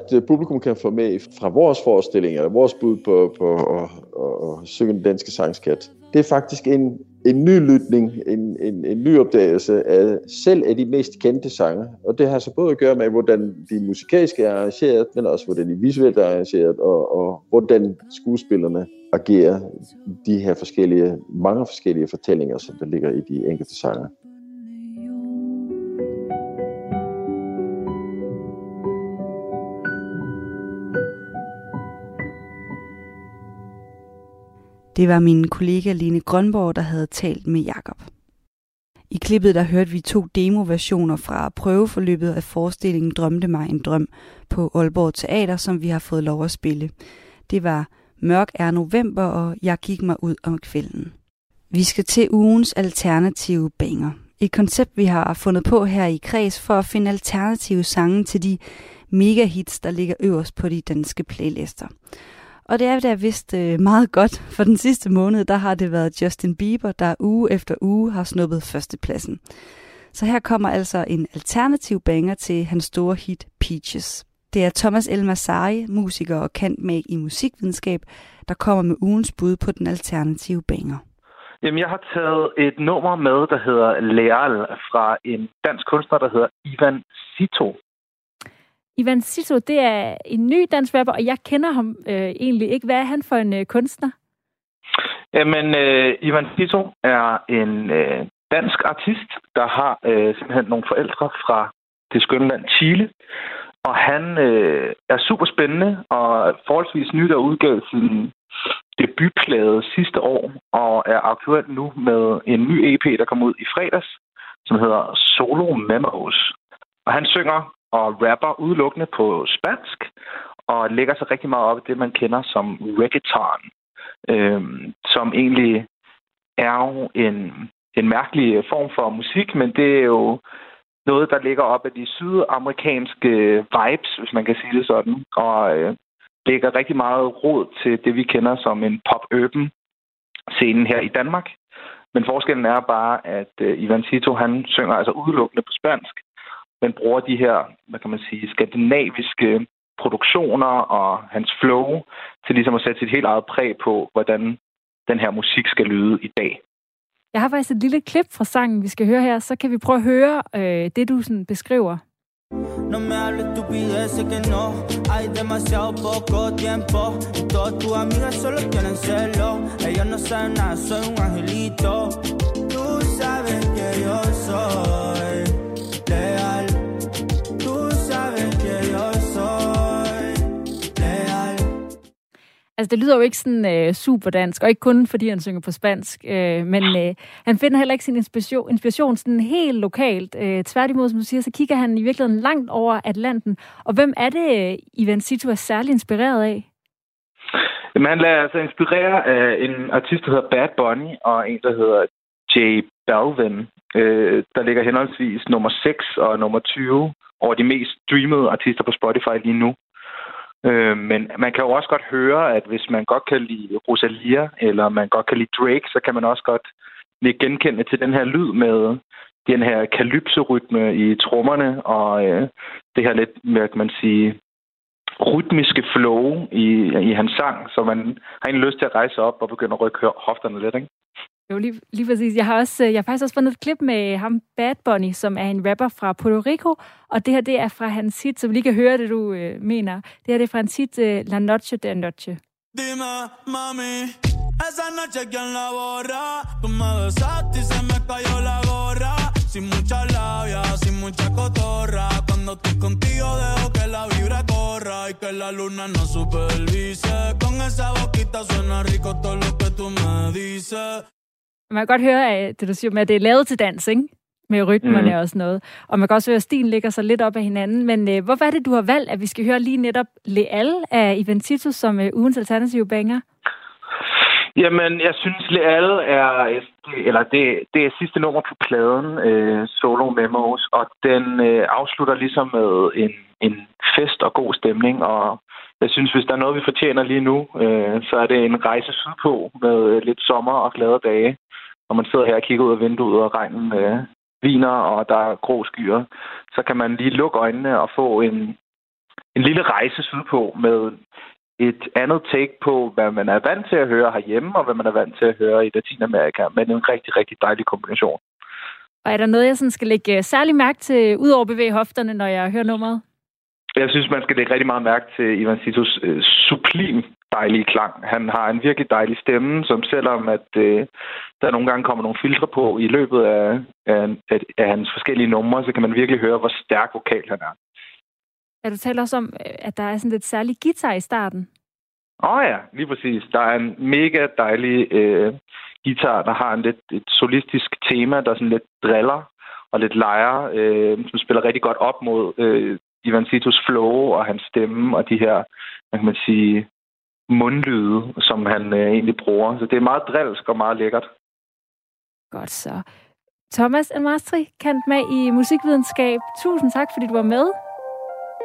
At øh, publikum kan få med fra vores forestilling, eller vores bud på, på at, at, at synge den danske sangskat, det er faktisk en, en ny lytning, en, en, en ny opdagelse af selv af de mest kendte sange. Og det har så både at gøre med, hvordan de musikalske er arrangeret, men også hvordan de visuelt er arrangeret, og, og hvordan skuespillerne agerer de her forskellige, mange forskellige fortællinger, som der ligger i de enkelte sange. Det var min kollega Line Grønborg, der havde talt med Jakob. I klippet der hørte vi to demoversioner fra prøveforløbet af forestillingen Drømte mig en drøm på Aalborg Teater, som vi har fået lov at spille. Det var Mørk er november, og Jeg gik mig ud om kvelden. Vi skal til ugens alternative banger. Et koncept, vi har fundet på her i Kreds for at finde alternative sange til de mega hits, der ligger øverst på de danske playlister. Og det er da vist øh, meget godt, for den sidste måned, der har det været Justin Bieber, der uge efter uge har snuppet førstepladsen. Så her kommer altså en alternativ banger til hans store hit Peaches. Det er Thomas El Masari, musiker og kendt med i musikvidenskab, der kommer med ugens bud på den alternative banger. Jamen, jeg har taget et nummer med, der hedder Leal, fra en dansk kunstner, der hedder Ivan Sito. Ivan Sito, det er en ny dansk rapper, og jeg kender ham øh, egentlig ikke. Hvad er han for en øh, kunstner? Jamen, øh, Ivan Sito er en øh, dansk artist, der har øh, simpelthen nogle forældre fra det skønne land Chile. Og han øh, er super spændende og forholdsvis nyt og udgav sin debutplade sidste år, og er aktuel nu med en ny EP, der kom ud i fredags, som hedder Solo Memos. Og han synger og rapper udelukkende på spansk, og lægger sig rigtig meget op i det, man kender som reggaeton, øh, som egentlig er jo en, en mærkelig form for musik, men det er jo noget, der ligger op af de sydamerikanske vibes, hvis man kan sige det sådan, og øh, lægger rigtig meget råd til det, vi kender som en pop-urban scenen her i Danmark. Men forskellen er bare, at øh, Ivan Sito, han synger altså udelukkende på spansk, men bruger de her, hvad kan man sige, skandinaviske produktioner og hans flow til ligesom at sætte sit helt eget præg på, hvordan den her musik skal lyde i dag. Jeg har faktisk et lille klip fra sangen, vi skal høre her, så kan vi prøve at høre øh, det, du sådan beskriver. No me hables estupideces que no Hay demasiado poco tiempo Y todas tus amigas solo tienen celo Ellos no saben nada, soy un angelito Tú sabes que yo soy Altså, det lyder jo ikke sådan øh, super dansk, og ikke kun fordi han synger på spansk, øh, men øh, han finder heller ikke sin inspiration, inspiration sådan helt lokalt. Øh, tværtimod, som du siger, så kigger han i virkeligheden langt over Atlanten. Og hvem er det, øh, Ivan Situ er særlig inspireret af? Jamen, han lader sig inspirere af en artist, der hedder Bad Bunny, og en, der hedder J Balvin, øh, der ligger henholdsvis nummer 6 og nummer 20 over de mest streamede artister på Spotify lige nu. Øh, men man kan jo også godt høre, at hvis man godt kan lide Rosalia, eller man godt kan lide Drake, så kan man også godt lidt genkende til den her lyd med den her kalypserytme i trommerne, og øh, det her lidt, hvad kan man sige, rytmiske flow i, i hans sang, så man har egentlig lyst til at rejse op og begynde at rykke hofterne lidt, ikke? Jo, lige, lige præcis. Jeg har, også, øh, jeg har faktisk også fundet et klip med ham, Bad Bunny, som er en rapper fra Puerto Rico, og det her, det er fra hans hit, så vi lige kan høre det, du øh, mener. Det her, det er fra hans hit, øh, La Noche de Noche. Dime, mami, esa noche quien la borra. Tú me besaste y se me cayó la gorra. Sin mucha labia, sin mucha cotorra. Cuando estoy contigo dejo que la vibra corra y que la luna no supervise. Con esa boquita suena rico todo lo que tú me dices. Man kan godt høre, at det du siger med, at det er lavet til dans, ikke? Med rytmerne mm. og sådan noget. Og man kan også høre, at stilen ligger så lidt op af hinanden. Men øh, hvorfor er det, du har valgt, at vi skal høre lige netop Leal af Ivan Titus som øh, ugens alternative banger? Jamen, jeg synes, Leal er, eller det, det er sidste nummer på pladen, øh, Solo Memos, og den øh, afslutter ligesom med en, en fest og god stemning, og jeg synes, hvis der er noget, vi fortjener lige nu, øh, så er det en rejse sydpå med øh, lidt sommer og glade dage. Når man sidder her og kigger ud af vinduet, og regnen øh, viner, og der er grå skyer, så kan man lige lukke øjnene og få en, en lille rejse sydpå med et andet take på, hvad man er vant til at høre herhjemme, og hvad man er vant til at høre i Latinamerika, men en rigtig, rigtig dejlig kombination. Og er der noget, jeg sådan skal lægge øh, særlig mærke til, ud over bevæge hofterne, når jeg hører nummeret? Jeg synes, man skal lægge rigtig meget mærke til Ivan Sitos øh, sublim dejlige klang. Han har en virkelig dejlig stemme, som selvom at øh, der nogle gange kommer nogle filtre på i løbet af, af, af, af hans forskellige numre, så kan man virkelig høre, hvor stærk vokal han er. Er du taler også om, øh, at der er sådan lidt særlig guitar i starten? Åh oh ja, lige præcis. Der er en mega dejlig øh, guitar, der har en lidt et solistisk tema, der sådan lidt driller og lidt leger, øh, som spiller rigtig godt op mod øh, Ivan Sitos flow og hans stemme og de her, hvad kan man sige, mundlyde, som han øh, egentlig bruger. Så det er meget drilsk og meget lækkert. Godt så. Thomas Elmastri, kendt med i musikvidenskab. Tusind tak, fordi du var med.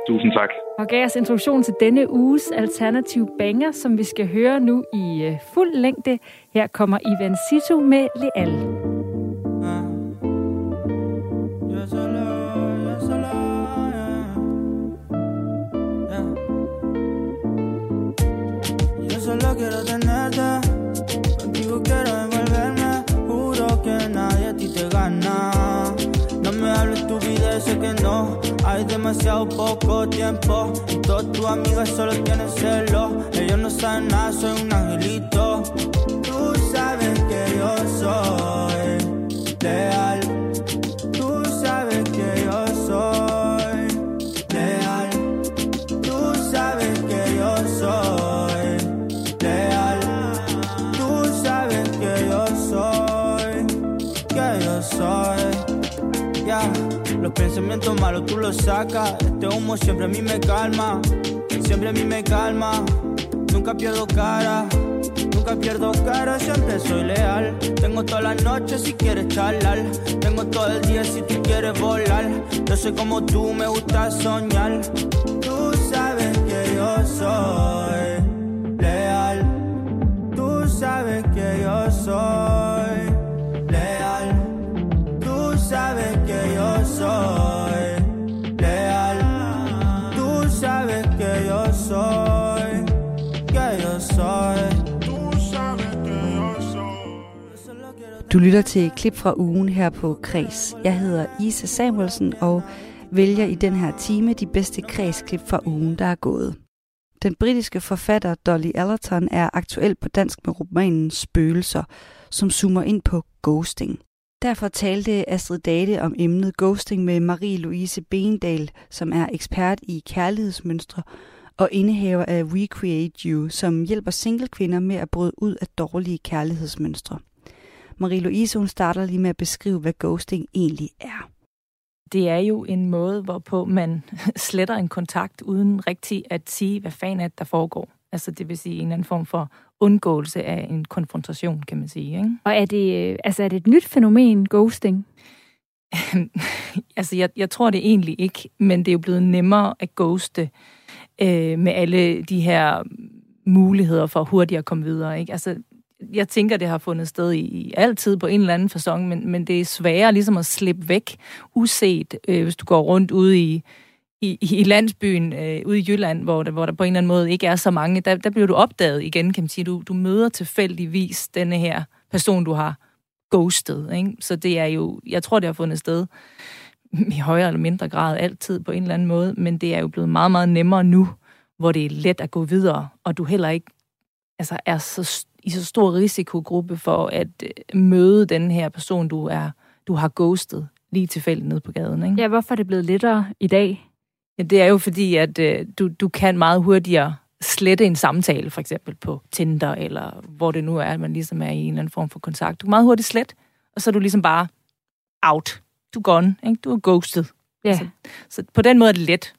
Tusind tak. Og gav os introduktion til denne uges alternativ banger, som vi skal høre nu i øh, fuld længde. Her kommer Ivan Situ med Leal. Hay demasiado poco tiempo. Y todas tus amigas solo tienen celos. Ellos no saben nada, soy un angelito. Tú sabes que yo soy leal. Pensamientos malos tú los sacas. Este humo siempre a mí me calma. Siempre a mí me calma. Nunca pierdo cara. Nunca pierdo cara, siempre soy leal. Tengo toda la noche si quieres charlar. Tengo todo el día si tú quieres volar. Yo soy como tú, me gusta soñar. Tú sabes que yo soy leal. Tú sabes que yo soy leal. Tú sabes soy leal. Tú sabes que yo soy, que yo soy. Tú sabes que yo soy. Du lytter til et klip fra ugen her på Kres. Jeg hedder Isa Samuelsen og vælger i den her time de bedste Kres-klip fra ugen, der er gået. Den britiske forfatter Dolly Allerton er aktuel på dansk med romanen Spøgelser, som zoomer ind på ghosting. Derfor talte Astrid Date om emnet ghosting med Marie-Louise Bendal, som er ekspert i kærlighedsmønstre, og indehaver af Recreate You, som hjælper single kvinder med at bryde ud af dårlige kærlighedsmønstre. Marie-Louise hun starter lige med at beskrive, hvad ghosting egentlig er. Det er jo en måde, hvorpå man sletter en kontakt, uden rigtig at sige, hvad fanden er det, der foregår. Altså det vil sige en eller anden form for undgåelse af en konfrontation, kan man sige. Ikke? Og er det, øh, altså er det et nyt fænomen, ghosting? altså, jeg, jeg tror det egentlig ikke, men det er jo blevet nemmere at ghoste øh, med alle de her muligheder for hurtigt at komme videre. Ikke? Altså, jeg tænker, det har fundet sted i, i altid på en eller anden fasong, men, men det er sværere ligesom at slippe væk uset, øh, hvis du går rundt ude i, i, i landsbyen, øh, ude i Jylland, hvor der, hvor der på en eller anden måde ikke er så mange. Der, der bliver du opdaget igen, kan man sige. Du, du møder tilfældigvis denne her person, du har ghostet. Ikke? Så det er jo, jeg tror, det har fundet sted i højere eller mindre grad altid på en eller anden måde, men det er jo blevet meget, meget nemmere nu, hvor det er let at gå videre, og du heller ikke altså, er så, i så stor risikogruppe for at øh, møde den her person, du er du har ghostet lige tilfældigt nede på gaden. Ikke? Ja, hvorfor er det blevet lettere i dag? Ja, det er jo fordi, at øh, du, du kan meget hurtigere slette en samtale, for eksempel på Tinder, eller hvor det nu er, at man ligesom er i en eller anden form for kontakt. Du kan meget hurtigt slet, og så er du ligesom bare out. Du er gone, ikke? Du er ghosted. Ja. Så, så på den måde er det let.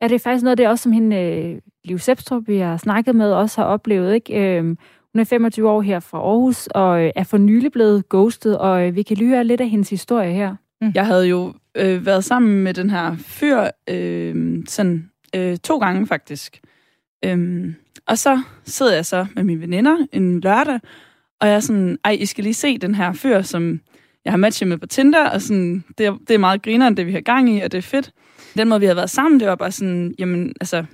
Er det faktisk noget af det også, som hende, øh, Liv Sepstrup, vi har snakket med, også har oplevet, ikke? Øh, hun er 25 år her fra Aarhus, og øh, er for nylig blevet ghostet, og øh, vi kan lyre lidt af hendes historie her. Mm. Jeg havde jo øh, været sammen med den her fyr øh, sådan øh, to gange faktisk. Øhm, og så sidder jeg så med mine veninder en lørdag, og jeg er sådan, ej, I skal lige se den her fyr, som jeg har matchet med på Tinder, og sådan, det, er, det er meget grinerende, det vi har gang i, og det er fedt. Den måde, vi havde været sammen, det var bare sådan, jamen, altså,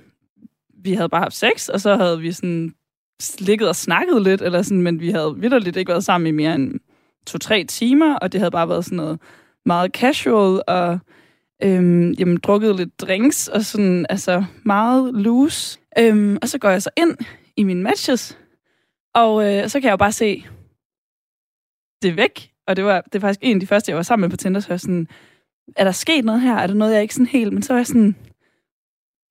vi havde bare haft sex, og så havde vi sådan ligget og snakket lidt, eller sådan, men vi havde vidderligt ikke været sammen i mere end to-tre timer, og det havde bare været sådan noget meget casual, og øhm, jamen, drukket lidt drinks, og sådan, altså, meget loose. Øhm, og så går jeg så ind i mine matches, og øh, så kan jeg jo bare se, det er væk. Og det var, det var faktisk en af de første, jeg var sammen med på Tinder, så jeg sådan, er der sket noget her? Er der noget, jeg ikke sådan helt... Men så var jeg sådan,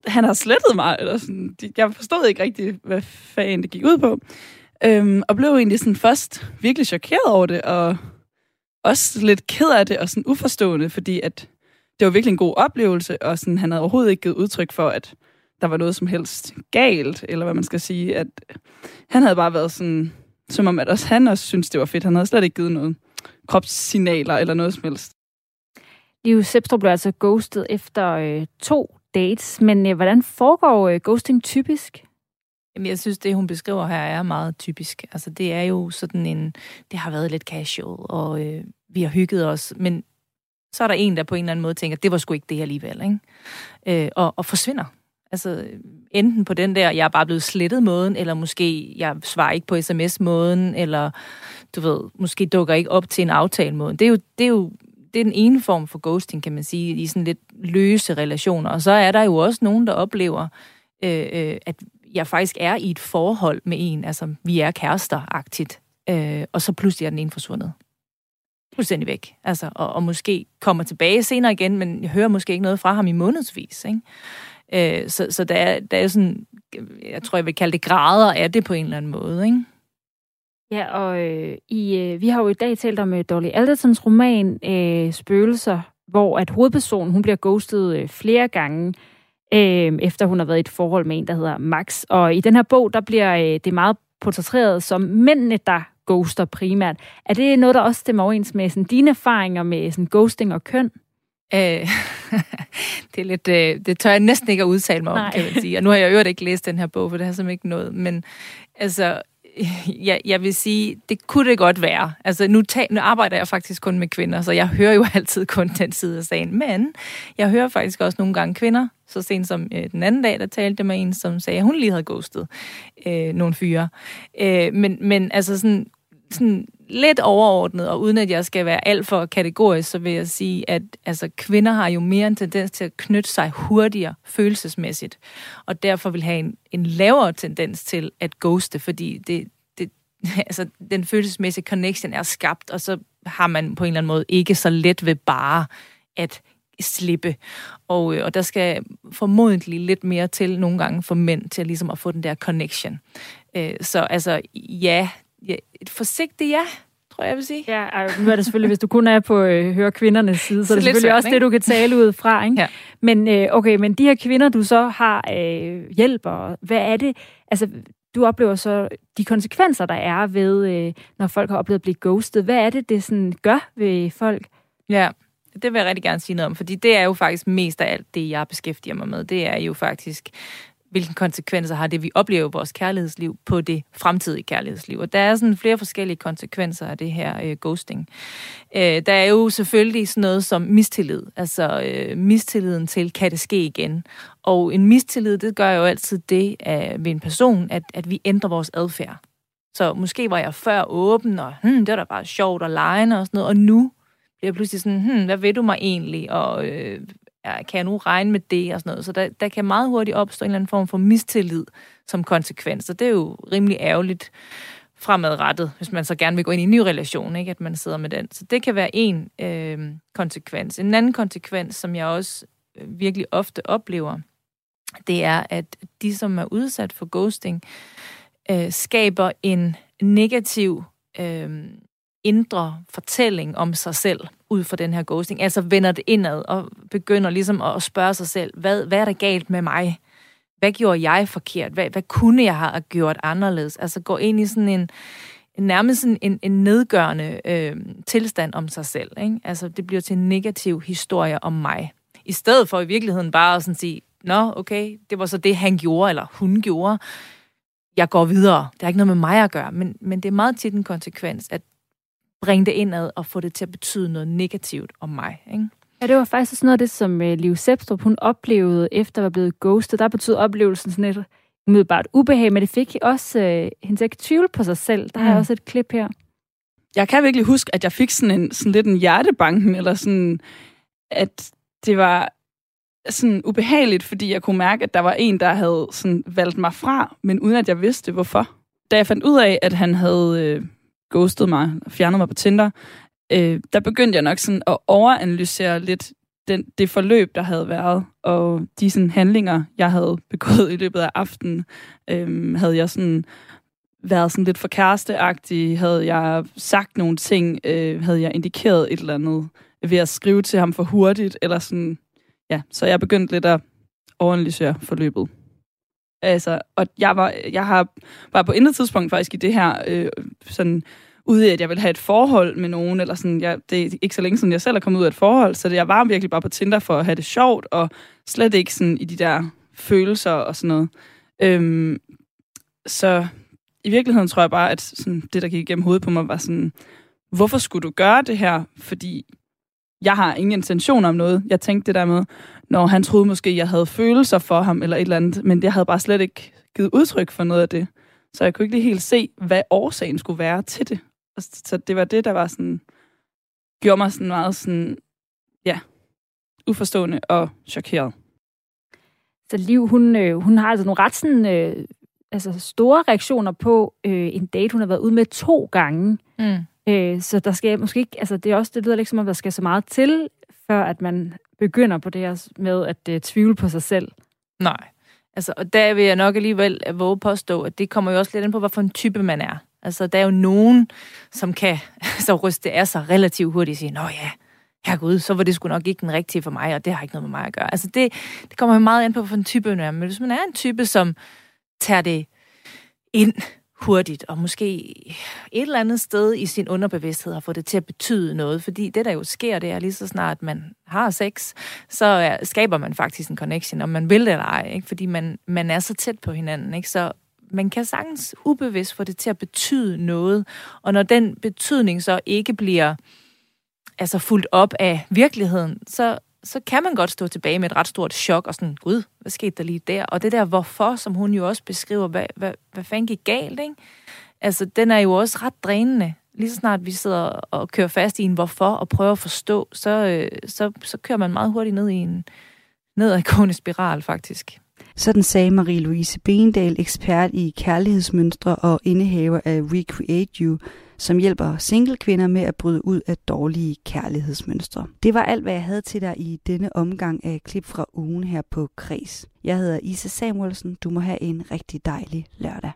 han har slettet mig, eller sådan, jeg forstod ikke rigtig, hvad fanden det gik ud på. Øhm, og blev egentlig sådan først virkelig chokeret over det, og også lidt ked af det, og sådan uforstående, fordi at det var virkelig en god oplevelse, og sådan, han havde overhovedet ikke givet udtryk for, at der var noget som helst galt, eller hvad man skal sige, at han havde bare været sådan, som om at også han også synes det var fedt. Han havde slet ikke givet noget kropssignaler eller noget som helst. Liv Sepstrup blev altså ghostet efter øh, to dates, men øh, hvordan foregår øh, ghosting typisk? Jamen, jeg synes, det hun beskriver her er meget typisk. Altså, det er jo sådan en, det har været lidt casual, og øh, vi har hygget os, men så er der en, der på en eller anden måde tænker, det var sgu ikke det alligevel, ikke? Øh, og, og forsvinder. Altså, enten på den der, jeg er bare blevet slettet måden, eller måske jeg svarer ikke på sms-måden, eller du ved, måske dukker ikke op til en aftale-måden. Det er jo, det er jo det er den ene form for ghosting, kan man sige, i sådan lidt løse relationer. Og så er der jo også nogen, der oplever, øh, øh, at jeg faktisk er i et forhold med en, altså vi er kærester-agtigt, øh, og så pludselig er den ene forsvundet. Fuldstændig væk. Altså, og, og måske kommer tilbage senere igen, men jeg hører måske ikke noget fra ham i månedsvis. Ikke? Øh, så så der, er, der er sådan, jeg tror, jeg vil kalde det grader af det på en eller anden måde. Ikke? Ja, og øh, i, øh, vi har jo i dag talt om øh, Dolly Aldertons roman øh, Spøgelser, hvor at hovedpersonen hun bliver ghostet øh, flere gange, øh, efter hun har været i et forhold med en, der hedder Max. Og i den her bog, der bliver øh, det meget portrætteret som mændene, der ghoster primært. Er det noget, der også stemmer overens med sådan, dine erfaringer med sådan, ghosting og køn? Øh, det er lidt, øh, det tør jeg næsten ikke at udtale mig om, Nej. kan man sige. Og nu har jeg jo ikke læst den her bog, for det har simpelthen ikke noget. Men altså, ja, jeg vil sige, det kunne det godt være. Altså, nu, ta- nu arbejder jeg faktisk kun med kvinder, så jeg hører jo altid kun den side af sagen. Men jeg hører faktisk også nogle gange kvinder, så sent som øh, den anden dag, der talte jeg med en, som sagde, at hun lige havde ghostet øh, nogle fyre. Øh, men, men altså sådan, sådan lidt overordnet, og uden at jeg skal være alt for kategorisk, så vil jeg sige, at altså, kvinder har jo mere en tendens til at knytte sig hurtigere følelsesmæssigt, og derfor vil have en, en lavere tendens til at ghoste, fordi det, det, altså, den følelsesmæssige connection er skabt, og så har man på en eller anden måde ikke så let ved bare at slippe. Og, øh, og der skal formodentlig lidt mere til nogle gange for mænd til ligesom at få den der connection. Øh, så altså, ja, ja, et forsigtigt ja, tror jeg, jeg vil sige. Ja, ej, nu er det selvfølgelig, hvis du kun er på øh, høre kvindernes side, så, Så er det selvfølgelig svært, også ikke? det, du kan tale ud fra. Ikke? Ja. Men øh, okay, men de her kvinder, du så har øh, hjælper, hvad er det? Altså, du oplever så de konsekvenser, der er ved, øh, når folk har oplevet at blive ghostet. Hvad er det, det sådan gør ved folk? Ja, det vil jeg rigtig gerne sige noget om, fordi det er jo faktisk mest af alt det, jeg beskæftiger mig med. Det er jo faktisk, hvilke konsekvenser har det, vi oplever i vores kærlighedsliv på det fremtidige kærlighedsliv. Og der er sådan flere forskellige konsekvenser af det her øh, ghosting. Øh, der er jo selvfølgelig sådan noget som mistillid. Altså øh, mistilliden til, kan det ske igen? Og en mistillid, det gør jo altid det af, ved en person, at, at vi ændrer vores adfærd. Så måske var jeg før åben, og hmm, det var da bare sjovt og lejende og sådan noget, og nu bliver jeg pludselig sådan, hmm, hvad ved du mig egentlig, og øh, kan jeg nu regne med det, og sådan noget. Så der, der kan meget hurtigt opstå en eller anden form for mistillid som konsekvens, og det er jo rimelig ærgerligt fremadrettet, hvis man så gerne vil gå ind i en ny relation, ikke? at man sidder med den. Så det kan være en øh, konsekvens. En anden konsekvens, som jeg også øh, virkelig ofte oplever, det er, at de, som er udsat for ghosting, øh, skaber en negativ øh, indre fortælling om sig selv ud fra den her ghosting. Altså vender det indad og begynder ligesom at spørge sig selv, hvad, hvad er der galt med mig? Hvad gjorde jeg forkert? Hvad, hvad kunne jeg have gjort anderledes? Altså gå ind i sådan en, en nærmest sådan en, en nedgørende øh, tilstand om sig selv. Ikke? Altså det bliver til en negativ historie om mig. I stedet for i virkeligheden bare at sådan sige, nå okay, det var så det, han gjorde, eller hun gjorde. Jeg går videre. Det har ikke noget med mig at gøre. Men, men det er meget tit en konsekvens, at bringe det indad og få det til at betyde noget negativt om mig. Ikke? Ja, det var faktisk også noget af det, som øh, Liv Sepstrup, hun oplevede efter at være blevet ghostet. Der betød oplevelsen sådan et umiddelbart ubehag, men det fik også øh, hende til at tvivle på sig selv. Der mm. har jeg også et klip her. Jeg kan virkelig huske, at jeg fik sådan, en, sådan lidt en hjertebanken, eller sådan, at det var sådan ubehageligt, fordi jeg kunne mærke, at der var en, der havde sådan valgt mig fra, men uden at jeg vidste, hvorfor. Da jeg fandt ud af, at han havde øh, ghostede mig, fjernede mig på Tinder, øh, der begyndte jeg nok sådan at overanalysere lidt den, det forløb, der havde været, og de sådan, handlinger, jeg havde begået i løbet af aftenen, øh, havde jeg sådan været sådan lidt for kæresteagtig, havde jeg sagt nogle ting, øh, havde jeg indikeret et eller andet ved at skrive til ham for hurtigt, eller sådan, ja, så jeg begyndte lidt at overanalysere forløbet. Altså, og jeg var, jeg har, var på intet tidspunkt faktisk i det her, øh, sådan, ude i, at jeg ville have et forhold med nogen, eller sådan, jeg, det er ikke så længe siden, jeg selv er kommet ud af et forhold, så det, jeg var virkelig bare på Tinder for at have det sjovt, og slet ikke sådan i de der følelser og sådan noget. Øhm, så i virkeligheden tror jeg bare, at sådan, det, der gik igennem hovedet på mig, var sådan, hvorfor skulle du gøre det her? Fordi jeg har ingen intention om noget. Jeg tænkte det der med, når han troede måske, jeg havde følelser for ham, eller et eller andet, men jeg havde bare slet ikke givet udtryk for noget af det. Så jeg kunne ikke lige helt se, hvad årsagen skulle være til det. Og Så det var det, der var sådan, gjorde mig sådan meget sådan, ja, uforstående og chokeret. Så Liv, hun, øh, hun har altså nogle ret sådan, øh, altså store reaktioner på øh, en date, hun har været ude med to gange. Mm. Øh, så der skal måske ikke, altså det er også, det lyder ikke som om, der skal så meget til, før at man begynder på det her med at øh, tvivle på sig selv. Nej. Altså, og der vil jeg nok alligevel våge påstå, at det kommer jo også lidt ind på, hvad for en type man er. Altså, der er jo nogen, som kan så ryste af sig relativt hurtigt og sige, nå ja, herregud, så var det sgu nok ikke den rigtige for mig, og det har ikke noget med mig at gøre. Altså, det, det kommer jo meget ind på, hvad for en type man er. Men hvis man er en type, som tager det ind hurtigt, og måske et eller andet sted i sin underbevidsthed har fået det til at betyde noget. Fordi det, der jo sker, det er lige så snart man har sex, så skaber man faktisk en connection, om man vil det eller ej. Ikke? Fordi man, man er så tæt på hinanden. Ikke? Så man kan sagtens ubevidst få det til at betyde noget. Og når den betydning så ikke bliver altså fuldt op af virkeligheden, så, så kan man godt stå tilbage med et ret stort chok, og sådan, gud, hvad skete der lige der? Og det der hvorfor, som hun jo også beskriver, hvad, hvad, hvad fanden gik galt, ikke? Altså, den er jo også ret drænende. Lige så snart vi sidder og kører fast i en hvorfor, og prøver at forstå, så, øh, så, så kører man meget hurtigt ned i en nedadgående spiral, faktisk. Sådan sagde Marie-Louise Bendal, ekspert i kærlighedsmønstre og indehaver af Recreate You, som hjælper single kvinder med at bryde ud af dårlige kærlighedsmønstre. Det var alt, hvad jeg havde til dig i denne omgang af klip fra ugen her på Kres. Jeg hedder Isa Samuelsen. Du må have en rigtig dejlig lørdag.